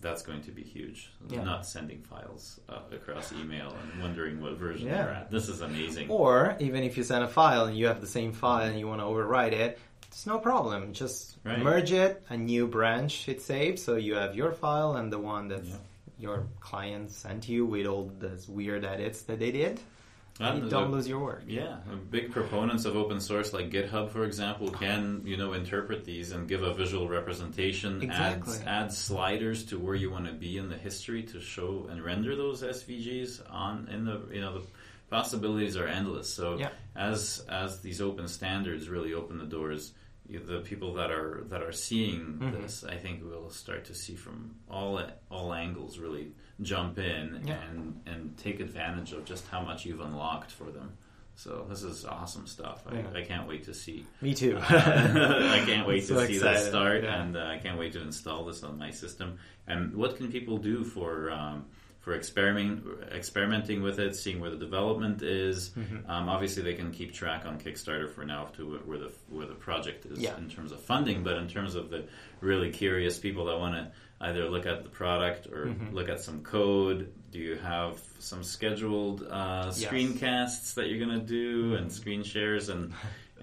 that's going to be huge. Yeah. Not sending files uh, across email and wondering what version Yeah. they're at. This is amazing. Or even if you send a file and you have the same file and you want to overwrite it, it's no problem. Just Right. merge it, a new branch it saves, so you have your file and the one that Yeah. your client sent you with all those weird edits that they did. And you the- don't lose your work. Yeah, big proponents of open source like GitHub, for example, can you know interpret these and give a visual representation, Exactly. add add sliders to where you want to be in the history to show and render those SVGs on in the you know the possibilities are endless. So Yeah. as as these open standards really open the doors, the people that are that are seeing Mm-hmm. this, I think we'll start to see from all all angles really jump in Yeah. and and take advantage of just how much you've unlocked for them. So this is awesome stuff. I, Yeah. I can't wait to see. Me too. I can't wait So to see that start, yeah. and uh, I can't wait to install this on my system. And what can people do for um, for experiment experimenting with it, seeing where the development is? Mm-hmm. Um, obviously, they can keep track on Kickstarter for now to where the where the project is Yeah. in terms of funding, but in terms of the really curious people that want to either look at the product or Mm-hmm. look at some code. Do you have some scheduled uh, Yes. screencasts that you're going to do and screen shares and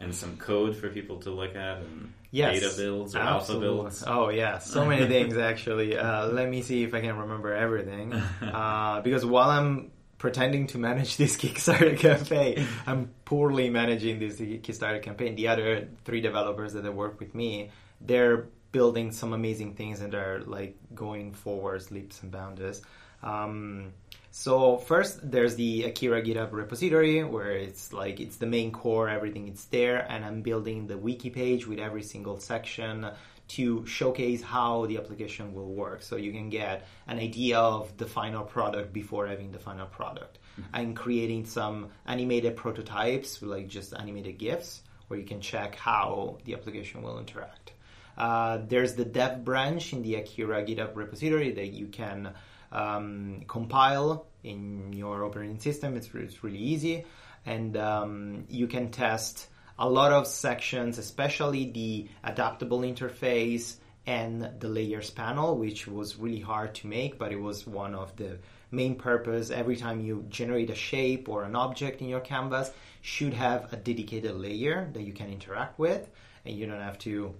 and some code for people to look at and Yes, beta builds or alpha absolutely. builds? Oh yeah, so many things actually. Uh, let me see if I can remember everything. Uh, because while I'm pretending to manage this Kickstarter campaign, I'm poorly managing this Kickstarter campaign. The other three developers that worked with me, they're building some amazing things and are like going forwards leaps and bounds. Um, so first, there's the Akira GitHub repository where it's like it's the main core, everything is there, and I'm building the wiki page with every single section to showcase how the application will work. So you can get an idea of the final product before having the final product. Mm-hmm. I'm creating some animated prototypes, like just animated GIFs, where you can check how the application will interact. Uh, there's the dev branch in the Akira GitHub repository that you can um, compile in your operating system. It's, it's really easy. And um, you can test a lot of sections, especially the adaptable interface and the layers panel, which was really hard to make, but it was one of the main purpose. Every time you generate a shape or an object in your canvas, should have a dedicated layer that you can interact with, and you don't have to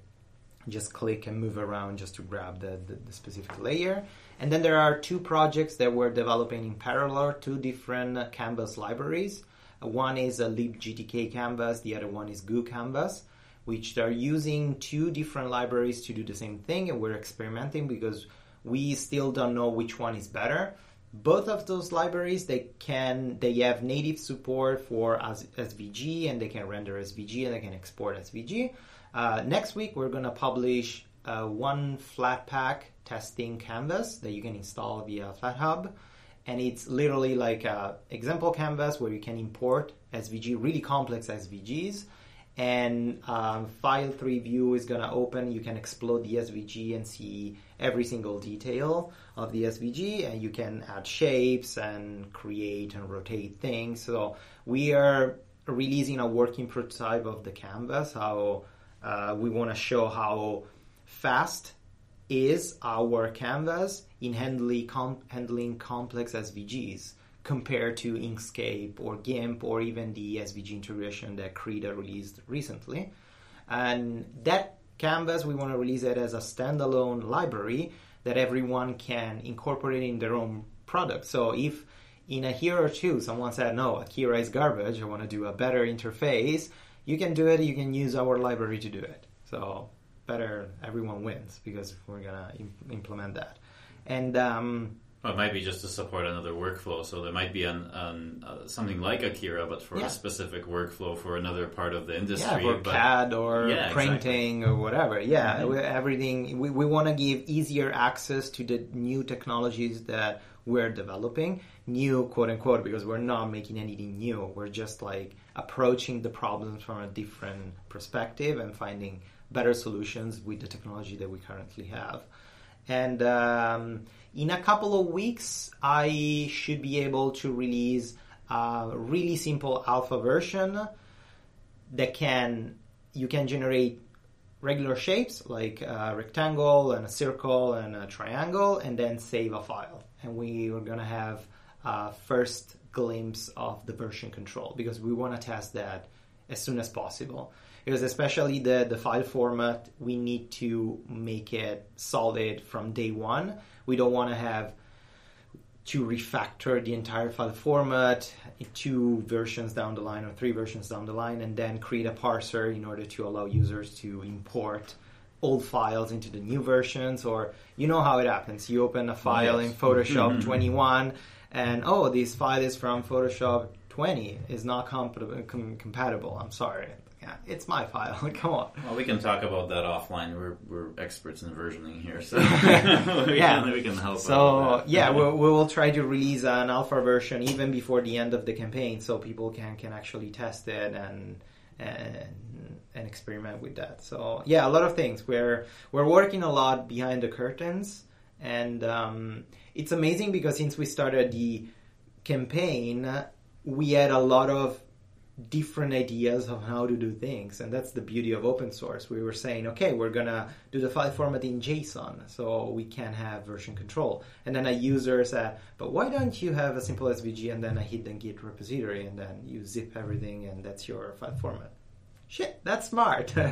just click and move around just to grab the, the, the, specific layer. And then there are two projects that we're developing in parallel, two different canvas libraries. One is a libgtk canvas, the other one is Goo canvas, which are using two different libraries to do the same thing, and we're experimenting because we still don't know which one is better. Both of those libraries they can they have native support for SVG and they can render SVG and they can export SVG. Uh, next week, we're going to publish uh, one Flatpak testing canvas that you can install via FlatHub. And it's literally like an example canvas where you can import SVG, really complex SVGs. And um, file 3 view is going to open. You can explode the SVG and see every single detail of the SVG. And you can add shapes and create and rotate things. So we are releasing a working prototype of the canvas, how uh, we want to show how fast is our canvas in handling, com- handling complex SVGs compared to Inkscape or GIMP or even the SVG integration that Krita released recently. And that canvas, we want to release it as a standalone library that everyone can incorporate in their own product. So if in a year or two someone said, no, Akira is garbage, I want to do a better interface, you can do it. You can use our library to do it. So better everyone wins because we're gonna Im- implement that. And um, well, it might be just to support another workflow. So there might be an, an uh, something like Akira, but for yeah. a specific workflow for another part of the industry. Yeah, for but, CAD or yeah, printing exactly. or whatever. Yeah, mm-hmm. everything. We, we want to give easier access to the new technologies that we're developing. New, quote unquote, because we're not making anything new. We're just like approaching the problems from a different perspective and finding better solutions with the technology that we currently have. And um, in a couple of weeks, I should be able to release a really simple alpha version that can you can generate regular shapes like a rectangle and a circle and a triangle, and then save a file. And we are gonna have a first glimpse of the version control because we want to test that as soon as possible because especially the, the file format, we need to make it solid from day one. We don't want to have to refactor the entire file format two versions down the line or three versions down the line and then create a parser in order to allow users to import old files into the new versions or you know how it happens you open a file yes. in photoshop mm-hmm. 21 and oh this file is from photoshop 20 is not comp- com- compatible i'm sorry yeah, it's my file. Come on. Well, we can talk about that offline. We're, we're experts in versioning here, so we yeah, can, we can help. So yeah, we'll, we will try to release an alpha version even before the end of the campaign, so people can can actually test it and and and experiment with that. So yeah, a lot of things. We're we're working a lot behind the curtains, and um, it's amazing because since we started the campaign, we had a lot of different ideas of how to do things and that's the beauty of open source. We were saying okay we're gonna do the file format in json so we can have version control. And then a user said but why don't you have a simple svg and then a hidden git repository and then you zip everything and that's your file format. Shit that's smart.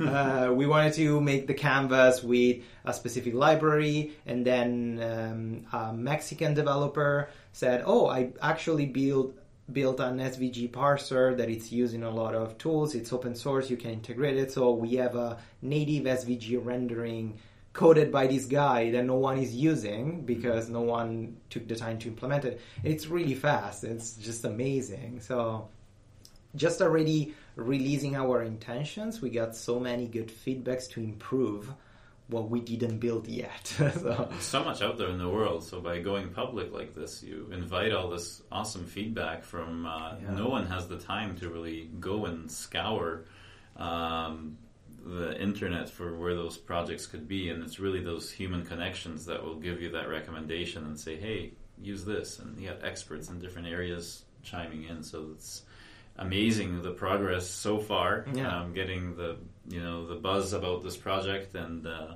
Uh, we wanted to make the canvas with a specific library and then um, a mexican developer said oh i actually build built an SVG parser that it's using a lot of tools. It's open source. You can integrate it. So we have a native SVG rendering coded by this guy that no one is using because no one took the time to implement it. It's really fast. It's just amazing. So just already releasing our intentions, we got so many good feedbacks to improve what we didn't build yet. so. so much out there in the world. So by going public like this, you invite all this awesome feedback from. Uh, Yeah. No one has the time to really go and scour um, the internet for where those projects could be, and it's really those human connections that will give you that recommendation and say, "Hey, use this." And you have experts in different areas chiming in, so it's amazing the progress so far. Yeah. Um, getting the you know the buzz about this project and uh,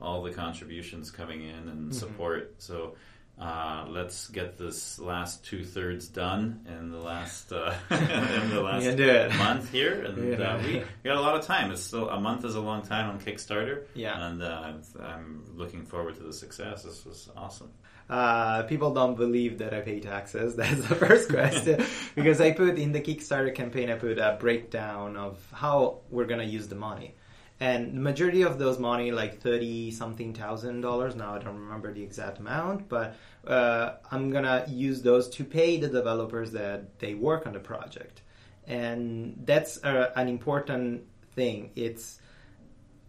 all the contributions coming in Mm-hmm. and support. So. Uh, let's get this last two thirds done in the last uh, in the last Yeah, month here, and Yeah. uh, we got a lot of time. It's still a month is a long time on Kickstarter. Yeah. and uh, I'm looking forward to the success. This was awesome. Uh, people don't believe that I pay taxes. That's the first question. because I put in the Kickstarter campaign, I put a breakdown of how we're going to use the money. And the majority of those money, like 30 something thousand dollars, now I don't remember the exact amount, but uh, I'm going to use those to pay the developers that they work on the project. And that's uh, an important thing. It's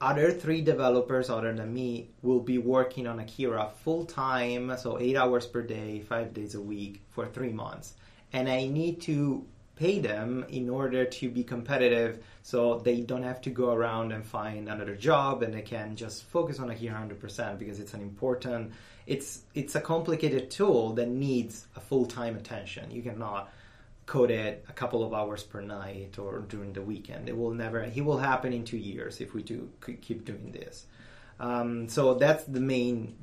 other three developers other than me will be working on Akira full time, so eight hours per day, five days a week for three months. And I need to pay them in order to be competitive so they don't have to go around and find another job and they can just focus on Akira 100% because it's an important it's it's a complicated tool that needs a full-time attention. You cannot code it a couple of hours per night or during the weekend. It will never. It will happen in two years if we do keep doing this. Um, so that's the main,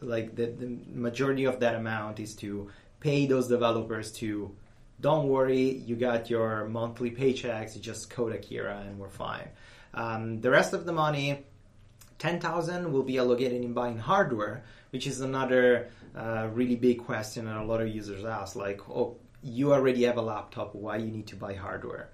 like the, the majority of that amount is to pay those developers to. Don't worry, you got your monthly paychecks. Just code Akira and we're fine. Um, the rest of the money, ten thousand, will be allocated in buying hardware, which is another uh, really big question that a lot of users ask. Like, oh, you already have a laptop, why you need to buy hardware?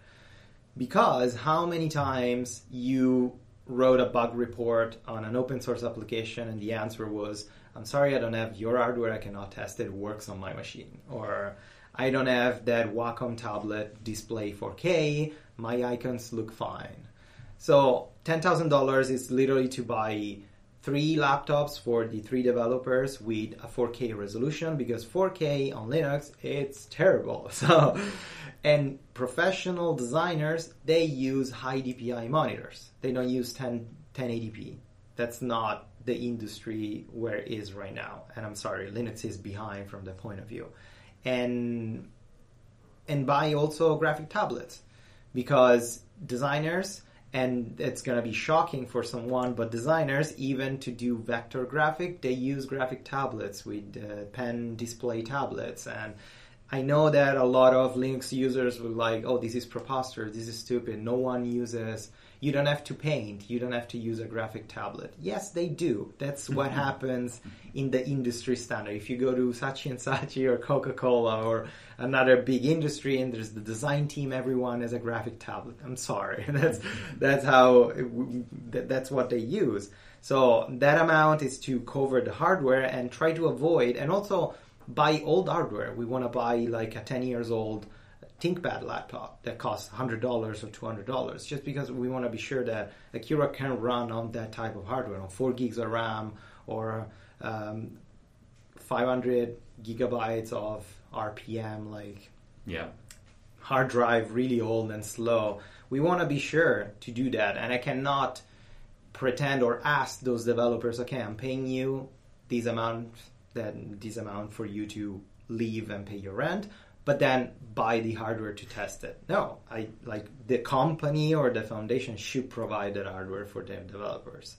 Because how many times you wrote a bug report on an open source application and the answer was, I'm sorry, I don't have your hardware, I cannot test it, works on my machine. Or I don't have that Wacom tablet display 4K, my icons look fine. So $10,000 is literally to buy three laptops for the three developers with a 4K resolution because 4K on Linux it's terrible. So and professional designers they use high DPI monitors. They don't use 10 1080p. That's not the industry where it is right now. And I'm sorry, Linux is behind from that point of view. And and buy also graphic tablets because designers and it's going to be shocking for someone but designers even to do vector graphic they use graphic tablets with uh, pen display tablets. And i know that a lot of linux users will like oh this is preposterous. This is stupid. No one uses you don't have to paint. You don't have to use a graphic tablet. Yes they do. That's what happens in the industry standard. If you go to Saatchi and Saatchi or coca-cola or another big industry and there's the design team everyone has a graphic tablet. I'm sorry. That's that's how it, that's what they use. So that amount is to cover the hardware and try to avoid and also buy old hardware. We want to buy like a 10 years old ThinkPad laptop that costs $100 or $200 just because we want to be sure that Akira can run on that type of hardware on 4 gigs of RAM or um, 500 gigabytes of RPM like Yeah. hard drive really old and slow. We want to be sure to do that, and I cannot pretend or ask those developers, okay, I'm paying you this amount, then this amount for you to leave and pay your rent, but then buy the hardware to test it. No, I like the company or the foundation should provide that hardware for their developers,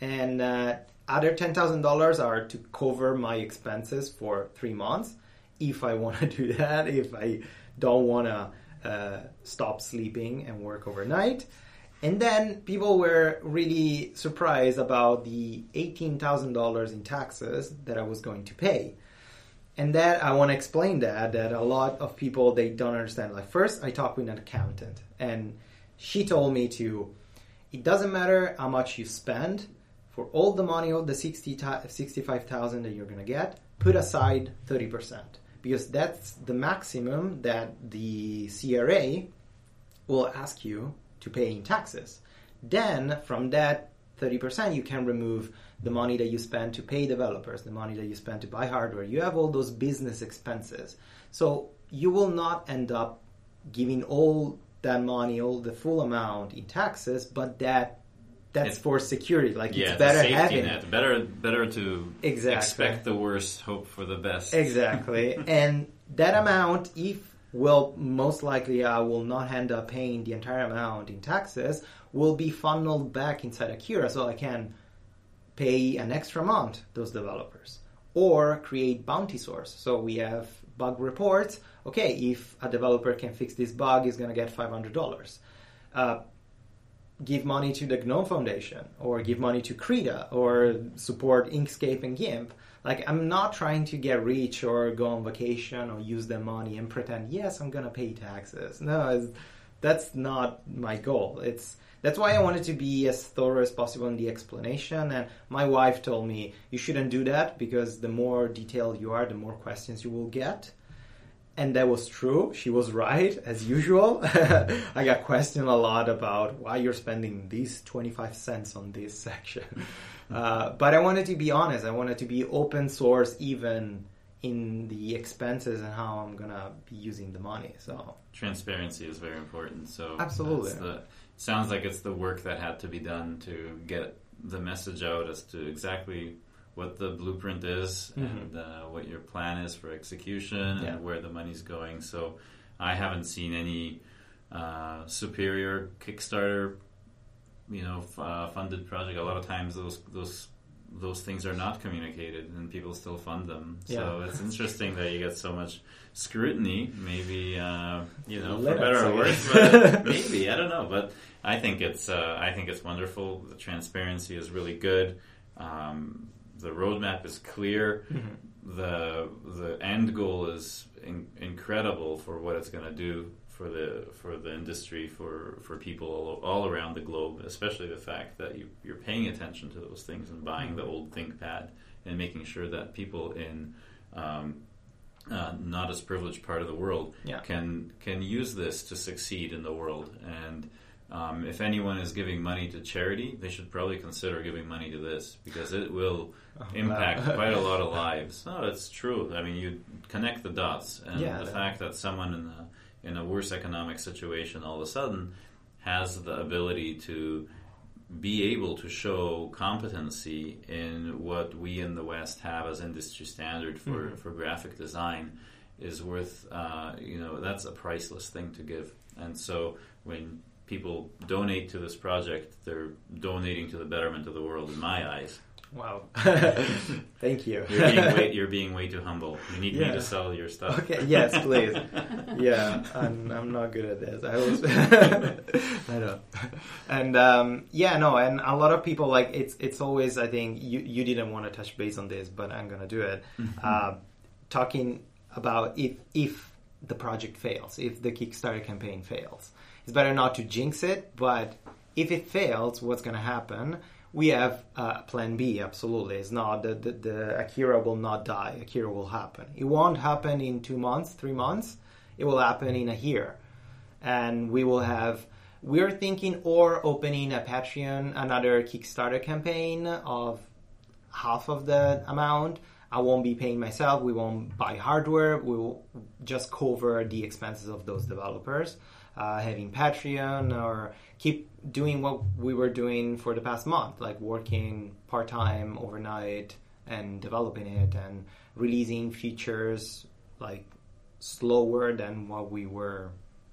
and uh, other ten thousand dollars are to cover my expenses for three months if I want to do that, if I don't want to uh, stop sleeping and work overnight. And then people were really surprised about the $18,000 in taxes that I was going to pay. And that I want to explain that that a lot of people they don't understand. Like first, I talked with an accountant, and she told me to. It doesn't matter how much you spend for all the money, all the 60, 65,000 that you're to get, put aside 30% because that's the maximum that the CRA will ask you to pay in taxes. Then from that 30%, you can remove the money that you spend to pay developers, the money that you spend to buy hardware. You have all those business expenses. So you will not end up giving all that money, all the full amount in taxes, but that that's for security. Like yeah, it's better having net. Better, better to Exactly. expect the worst, hope for the best. exactly, and that amount, if will most likely I will not end up paying the entire amount in taxes, will be funneled back inside Akira, so I can pay an extra amount those developers or create Bountysource. So we have bug reports. Okay, if a developer can fix this bug, he's going to get five hundred dollars. Uh, give money to the GNOME Foundation or give money to Krita or support Inkscape and GIMP. Like I'm not trying to get rich or go on vacation or use the money and pretend yes I'm gonna pay taxes. No, that's not my goal. It's that's why I wanted to be as thorough as possible in the explanation. And my wife told me you shouldn't do that because the more detailed you are, the more questions you will get and that was true. She was right, as usual. I got questioned a lot about why you're spending these 25 cents on this section. Uh, but I wanted to be honest. I wanted to be open source, even in the expenses and how I'm gonna be using the money. So Transparency is very important. So Absolutely. the, sounds like it's the work that had to be done to get the message out as to exactly what the blueprint is Mhm. and uh, what your plan is for execution and Yeah. where the money's going. So I haven't seen any uh, superior Kickstarter, you know, f- uh, funded project. A lot of times those those those things are not communicated and people still fund them. So it's interesting that you get so much scrutiny. Maybe uh, you know, for better or worse. But maybe I don't know. But I think it's uh, I think it's wonderful. The transparency is really good. Um, the roadmap is clear. The the end goal is in, incredible for what it's going to do for the for the industry for for people all, all around the globe. Especially the fact that you, you're paying attention to those things and buying the old ThinkPad and making sure that people in um, uh, not as privileged part of the world Yeah. can can use this to succeed in the world. And um, if anyone is giving money to charity, they should probably consider giving money to this because it will impact wow. quite a lot of lives. No, it's true. I mean, you connect the dots, and Yeah, the fact that someone in a in a worse economic situation all of a sudden has the ability to be able to show competency in what we in the West have as industry standard for, Mhm. for graphic design is worth, uh, you know, that's a priceless thing to give. And so when people donate to this project, they're donating to the betterment of the world in my eyes. Wow, thank you. You're being way, you're being way too humble. You need me to sell your stuff. Okay, yes, please. yeah, I'm, I'm not good at this. I was, I know. And um, yeah, no, and a lot of people like it's it's always. I think you you didn't want to touch base on this, but I'm gonna do it. Uh, talking about if if the project fails, if the Kickstarter campaign fails, it's better not to jinx it. But if it fails, what's gonna happen? We have uh, plan B. Absolutely, it's not the, the the Akira will not die. Akira will happen. It won't happen in two months, three months. It will happen in a year, and we will have. We're thinking or opening a Patreon, another Kickstarter campaign of half of the amount. I won't be paying myself. We won't buy hardware. We will just cover the expenses of those developers. Uh, having Patreon or keep doing what we were doing for the past month, like working part time overnight and developing it and releasing features like slower than what we were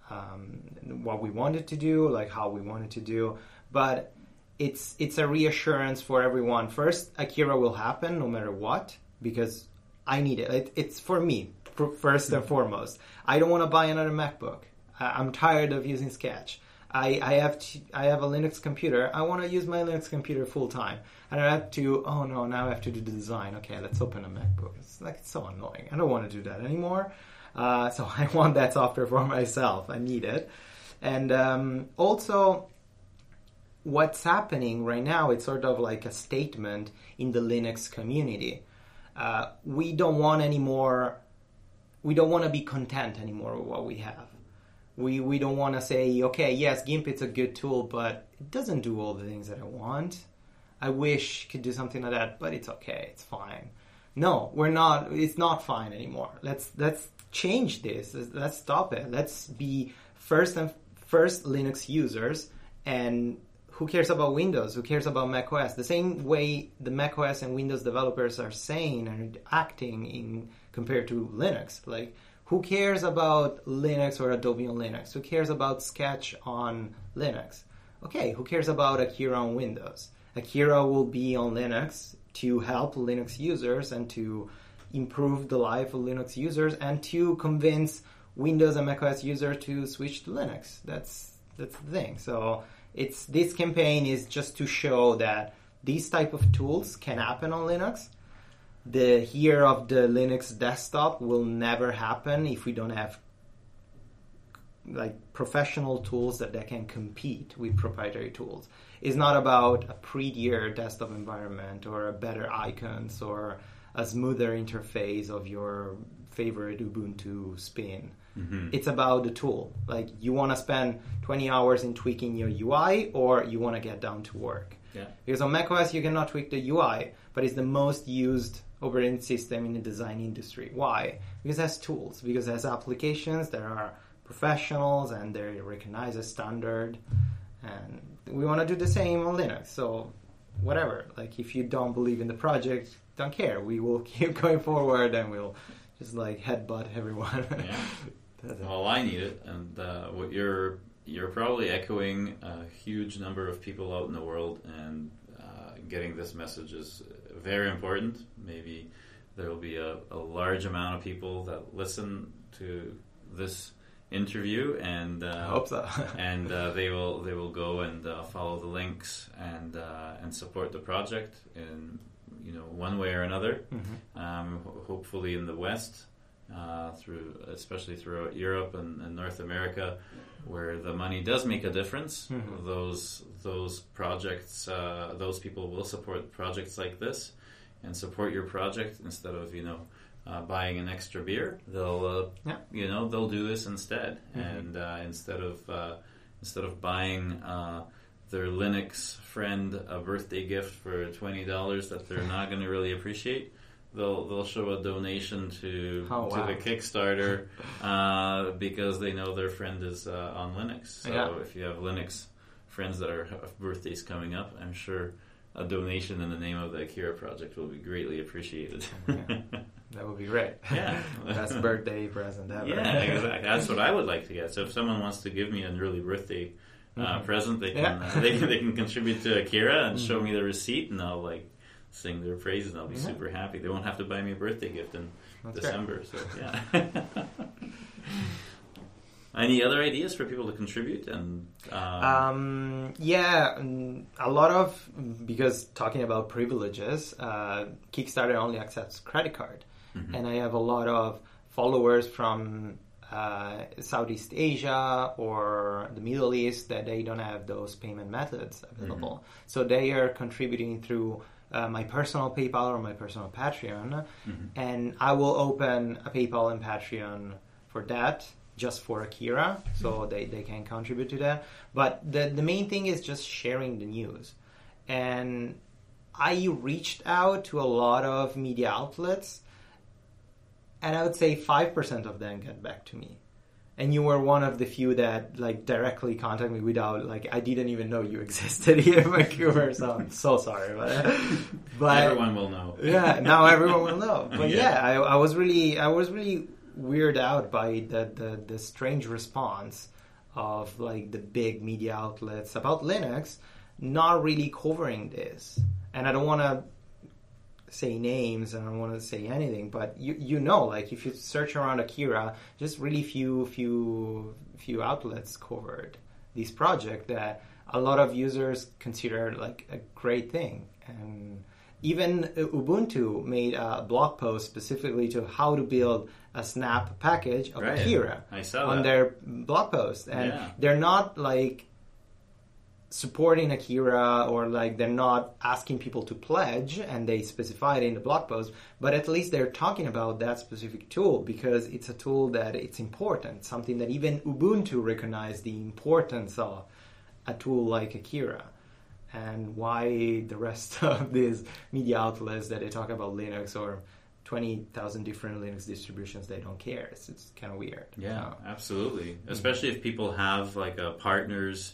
um, what we wanted to do, like how we wanted to do. But it's it's a reassurance for everyone. First, Akira will happen no matter what because I need it. it it's for me first and foremost. I don't want to buy another MacBook. I, I'm tired of using Sketch. I, I have to, I have a Linux computer. I want to use my Linux computer full time, and I have to. Oh no! Now I have to do the design. Okay, let's open a MacBook. It's like it's so annoying. I don't want to do that anymore. Uh, so I want that software for myself. I need it, and um, also what's happening right now. It's sort of like a statement in the Linux community. Uh, we don't want any more. We don't want to be content anymore with what we have we we don't want to say okay yes gimp it's a good tool but it doesn't do all the things that i want. I wish could do something like that but it's okay it's fine. No we're not it's not fine anymore. Let's let's change this. Let's stop it. Let's be first and first linux users and who cares about windows? Who cares about mac os the same way the mac os and windows developers are saying and acting in compared to linux. Like who cares about Linux or Adobe on Linux? Who cares about Sketch on Linux? Okay, who cares about Akira on Windows? Akira will be on Linux to help Linux users and to improve the life of Linux users and to convince Windows and macOS users to switch to Linux. That's that's the thing. So it's this campaign is just to show that these type of tools can happen on Linux the here of the Linux desktop will never happen if we don't have like professional tools that, that can compete with proprietary tools. It's not about a prettier desktop environment or a better icons or a smoother interface of your favorite Ubuntu spin. Mm-hmm. It's about the tool. Like you want to spend 20 hours in tweaking your UI or you want to get down to work. Yeah. Because on macOS you cannot tweak the UI, but it's the most used operating system in the design industry. Why? Because it has tools, because it has applications that are professionals and they recognize a standard. And we want to do the same on Linux. So, whatever. Like, if you don't believe in the project, don't care. We will keep going forward and we'll just like headbutt everyone. yeah. well, I need it. And uh, what you're you're probably echoing a huge number of people out in the world, and uh, getting this message is very important. Maybe there will be a, a large amount of people that listen to this interview, and uh, I hope so. and uh, they will they will go and uh, follow the links and uh, and support the project in you know one way or another. Mm-hmm. Um, ho- hopefully in the West, uh, through especially throughout Europe and, and, North America, where the money does make a difference. Mm-hmm. Those those projects, uh, those people will support projects like this and support your project instead of you know uh, buying an extra beer. They'll uh, yeah. you know they'll do this instead, mm-hmm. and uh, instead of uh, instead of buying their Linux friend a birthday gift for twenty dollars that they're not going to really appreciate they'll they'll show a donation to oh, to the Kickstarter uh, because they know their friend is uh, on Linux. So yeah. if you have Linux friends that are have birthdays coming up, I'm sure a donation in the name of the Akira project will be greatly appreciated. yeah. That would be great. Yeah, best birthday present ever. Yeah, exactly. That's what I would like to get. So if someone wants to give me an early birthday uh, mm-hmm. present, they can yeah. uh, they, they can contribute to Akira and mm-hmm. show me the receipt, and I'll like sing their praises, and I'll be yeah. super happy. They won't have to buy me a birthday gift in That's December. So yeah. Any other ideas for people to contribute? And um... Um, yeah, a lot of because talking about privileges, uh, Kickstarter only accepts credit card, mm-hmm. and I have a lot of followers from uh, Southeast Asia or the Middle East that they don't have those payment methods available. Mm-hmm. So they are contributing through uh, my personal PayPal or my personal Patreon, mm-hmm. and I will open a PayPal and Patreon for that just for Akira, so mm-hmm. they, they can contribute to that. But the the main thing is just sharing the news, and I reached out to a lot of media outlets, and I would say five percent of them get back to me and you were one of the few that like directly contacted me without like I didn't even know you existed here in Vancouver. So I'm so sorry, but but everyone will know. Yeah, now everyone will know. But yeah, yeah I, I, was really I was really weirded out by the, the the strange response of like the big media outlets about Linux not really covering this, and I don't want to say names and I don't want to say anything, but you you know, like if you search around Akira, just really few few few outlets covered this project that a lot of users consider like a great thing. And even Ubuntu made a blog post specifically to how to build a snap package of Right. Akira I saw on that. their blog post. And Yeah. they're not like supporting Akira or like they're not asking people to pledge and they specify it in the blog post, but at least they're talking about that specific tool because it's a tool that it's important, something that even Ubuntu recognized the importance of a tool like Akira. And why the rest of these media outlets that they talk about Linux or 20,000 different Linux distributions, they don't care. It's, it's kind of weird. Yeah, So, absolutely. Mm-hmm. Especially if people have like a partners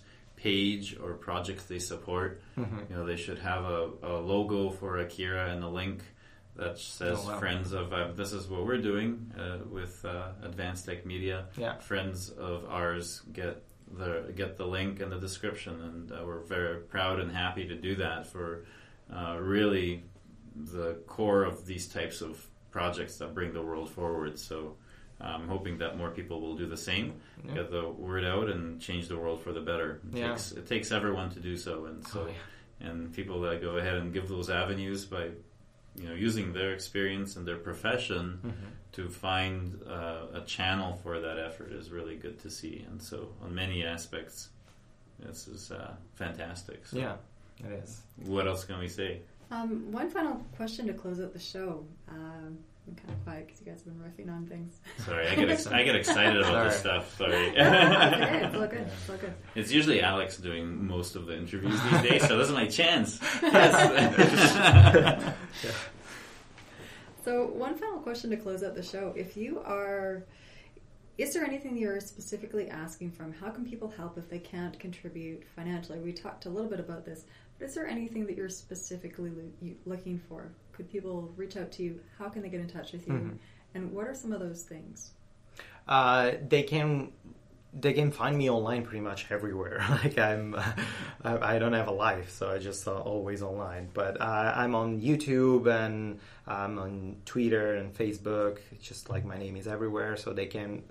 page or projects they support. Mm-hmm. You know, they should have a, a logo for Akira and a link that says Oh, wow. "Friends of." Uh, this is what we're doing uh, with uh, Advanced Tech Media. Yeah. Friends of ours get the get the link and the description, and uh, we're very proud and happy to do that for uh, really the core of these types of projects that bring the world forward. So I'm hoping that more people will do the same, Yeah. get the word out, and change the world for the better. It, Yeah. takes, it takes everyone to do so, and so Oh, yeah. and people that go ahead and give those avenues by you know using their experience and their profession Mm-hmm. to find uh, a channel for that effort is really good to see. And so on many aspects, this is uh, fantastic. So Yeah, it is. What else can we say? Um, one final question to close out the show. Um, I'm kind of quiet because you guys have been riffing on things. Sorry, I get ex- I get excited about this stuff. Sorry. No, no, it's okay. It's all good. It's all good. It's usually Alex doing most of the interviews these days, so this is my chance. Yes. So, one final question to close out the show. If you are, is there anything you're specifically asking from? How can people help if they can't contribute financially? We talked a little bit about this, but is there anything that you're specifically lo- looking for? Could people reach out to you? How can they get in touch with you? Mhm. And what are some of those things? Uh, they can they can find me online pretty much everywhere. like I'm, I I don't have a life, so I just uh, always online. But uh, I'm on YouTube and I'm on Twitter and Facebook. It's just like my name is everywhere, so they can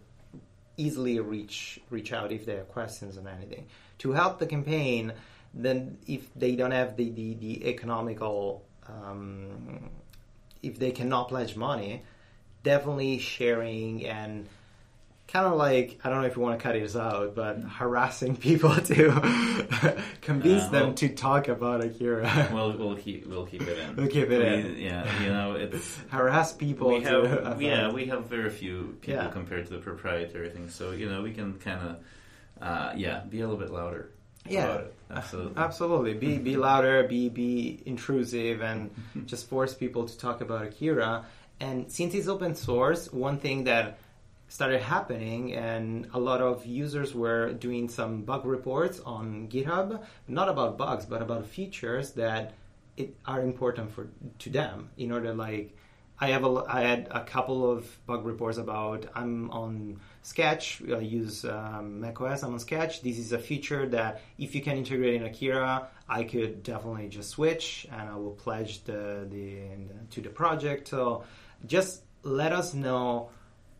easily reach reach out if they have questions on anything. To help the campaign, then if they don't have the the, the economical, um, if they cannot pledge money, definitely sharing and kind of like I don't know if you want to cut this out, but harassing people to convince Uh, them to talk about Akira. we'll we'll keep we'll keep it in. We'll keep it We- in. Yeah, you know it's Harass people. we to, yeah we have very few people Yeah. compared to the proprietary thing, so you know we can kind of uh, yeah be a little bit louder. Yeah. absolutely. Absolutely. Be be mm-hmm. louder, be be intrusive and mm-hmm. just force people to talk about Akira. And since it's open source, one thing that started happening and a lot of users were doing some bug reports on GitHub, not about bugs, but about features that it are important for to them in order like I have a, I had a couple of bug reports about I'm on Sketch. I use um, macOS. I'm on Sketch. This is a feature that if you can integrate in Akira, I could definitely just switch, and I will pledge the, the to the project. So just let us know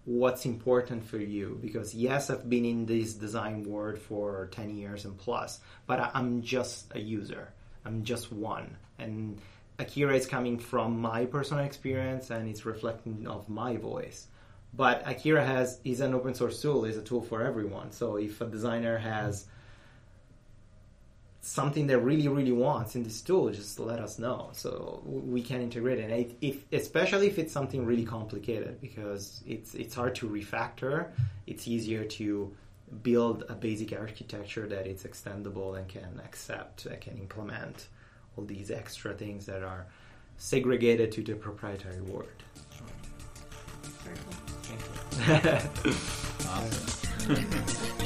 what's important for you because yes i've been in this design world for 10 years and plus but i'm just a user i'm just one and akira is coming from my personal experience and it's reflecting of my voice. But akira has is an open source tool is a tool for everyone. So if a designer has something they really really wants in this tool just let us know. So we can integrate it. And if, especially if it's something really complicated because it's it's hard to refactor. It's easier to build a basic architecture that it's extendable and can accept and can implement all these extra things that are segregated to the proprietary world Very cool. Thank you. Awesome.